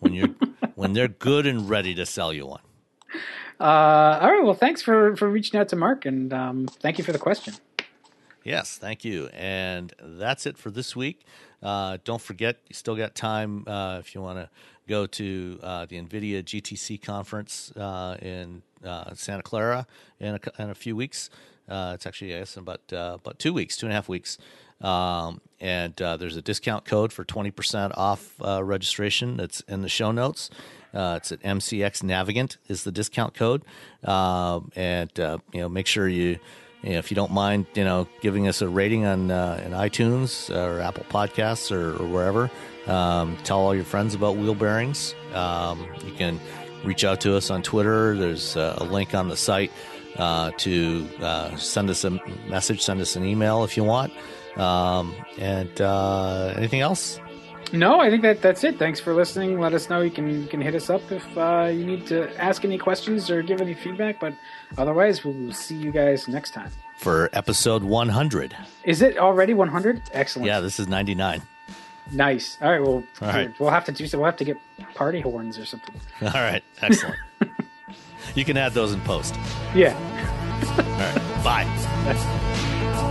When you're when they're good and ready to sell you one. Uh, all right. Well, thanks for for reaching out to Mark, and um, thank you for the question. Yes, thank you. And that's it for this week. Uh, don't forget, you still got time uh, if you want to go to uh, the NVIDIA GTC conference uh, in uh, Santa Clara in a, in a few weeks. Uh, it's actually, I guess, in about, about two weeks, two and a half weeks. Um, and there's a discount code for 20% off registration that's in the show notes. it's at MCX Navigant is the discount code. Um, and, you know, make sure you you know, if you don't mind, you know, giving us a rating on uh, in iTunes or Apple Podcasts or, or wherever. Um, tell all your friends about wheel bearings. Um, you can reach out to us on Twitter. There's uh, a link on the site uh, to uh, send us a message, send us an email if you want. Um, and uh, anything else? No, I think that that's it. Thanks for listening. Let us know. You can you can hit us up if uh, you need to ask any questions or give any feedback. But otherwise, we'll see you guys next time. For episode 100. Is it already 100? Excellent. Yeah, this is 99. Nice. All right. Well, All right. we'll have to do so. We'll have to get party horns or something. All right, excellent. you can add those in post. Yeah. All right, bye.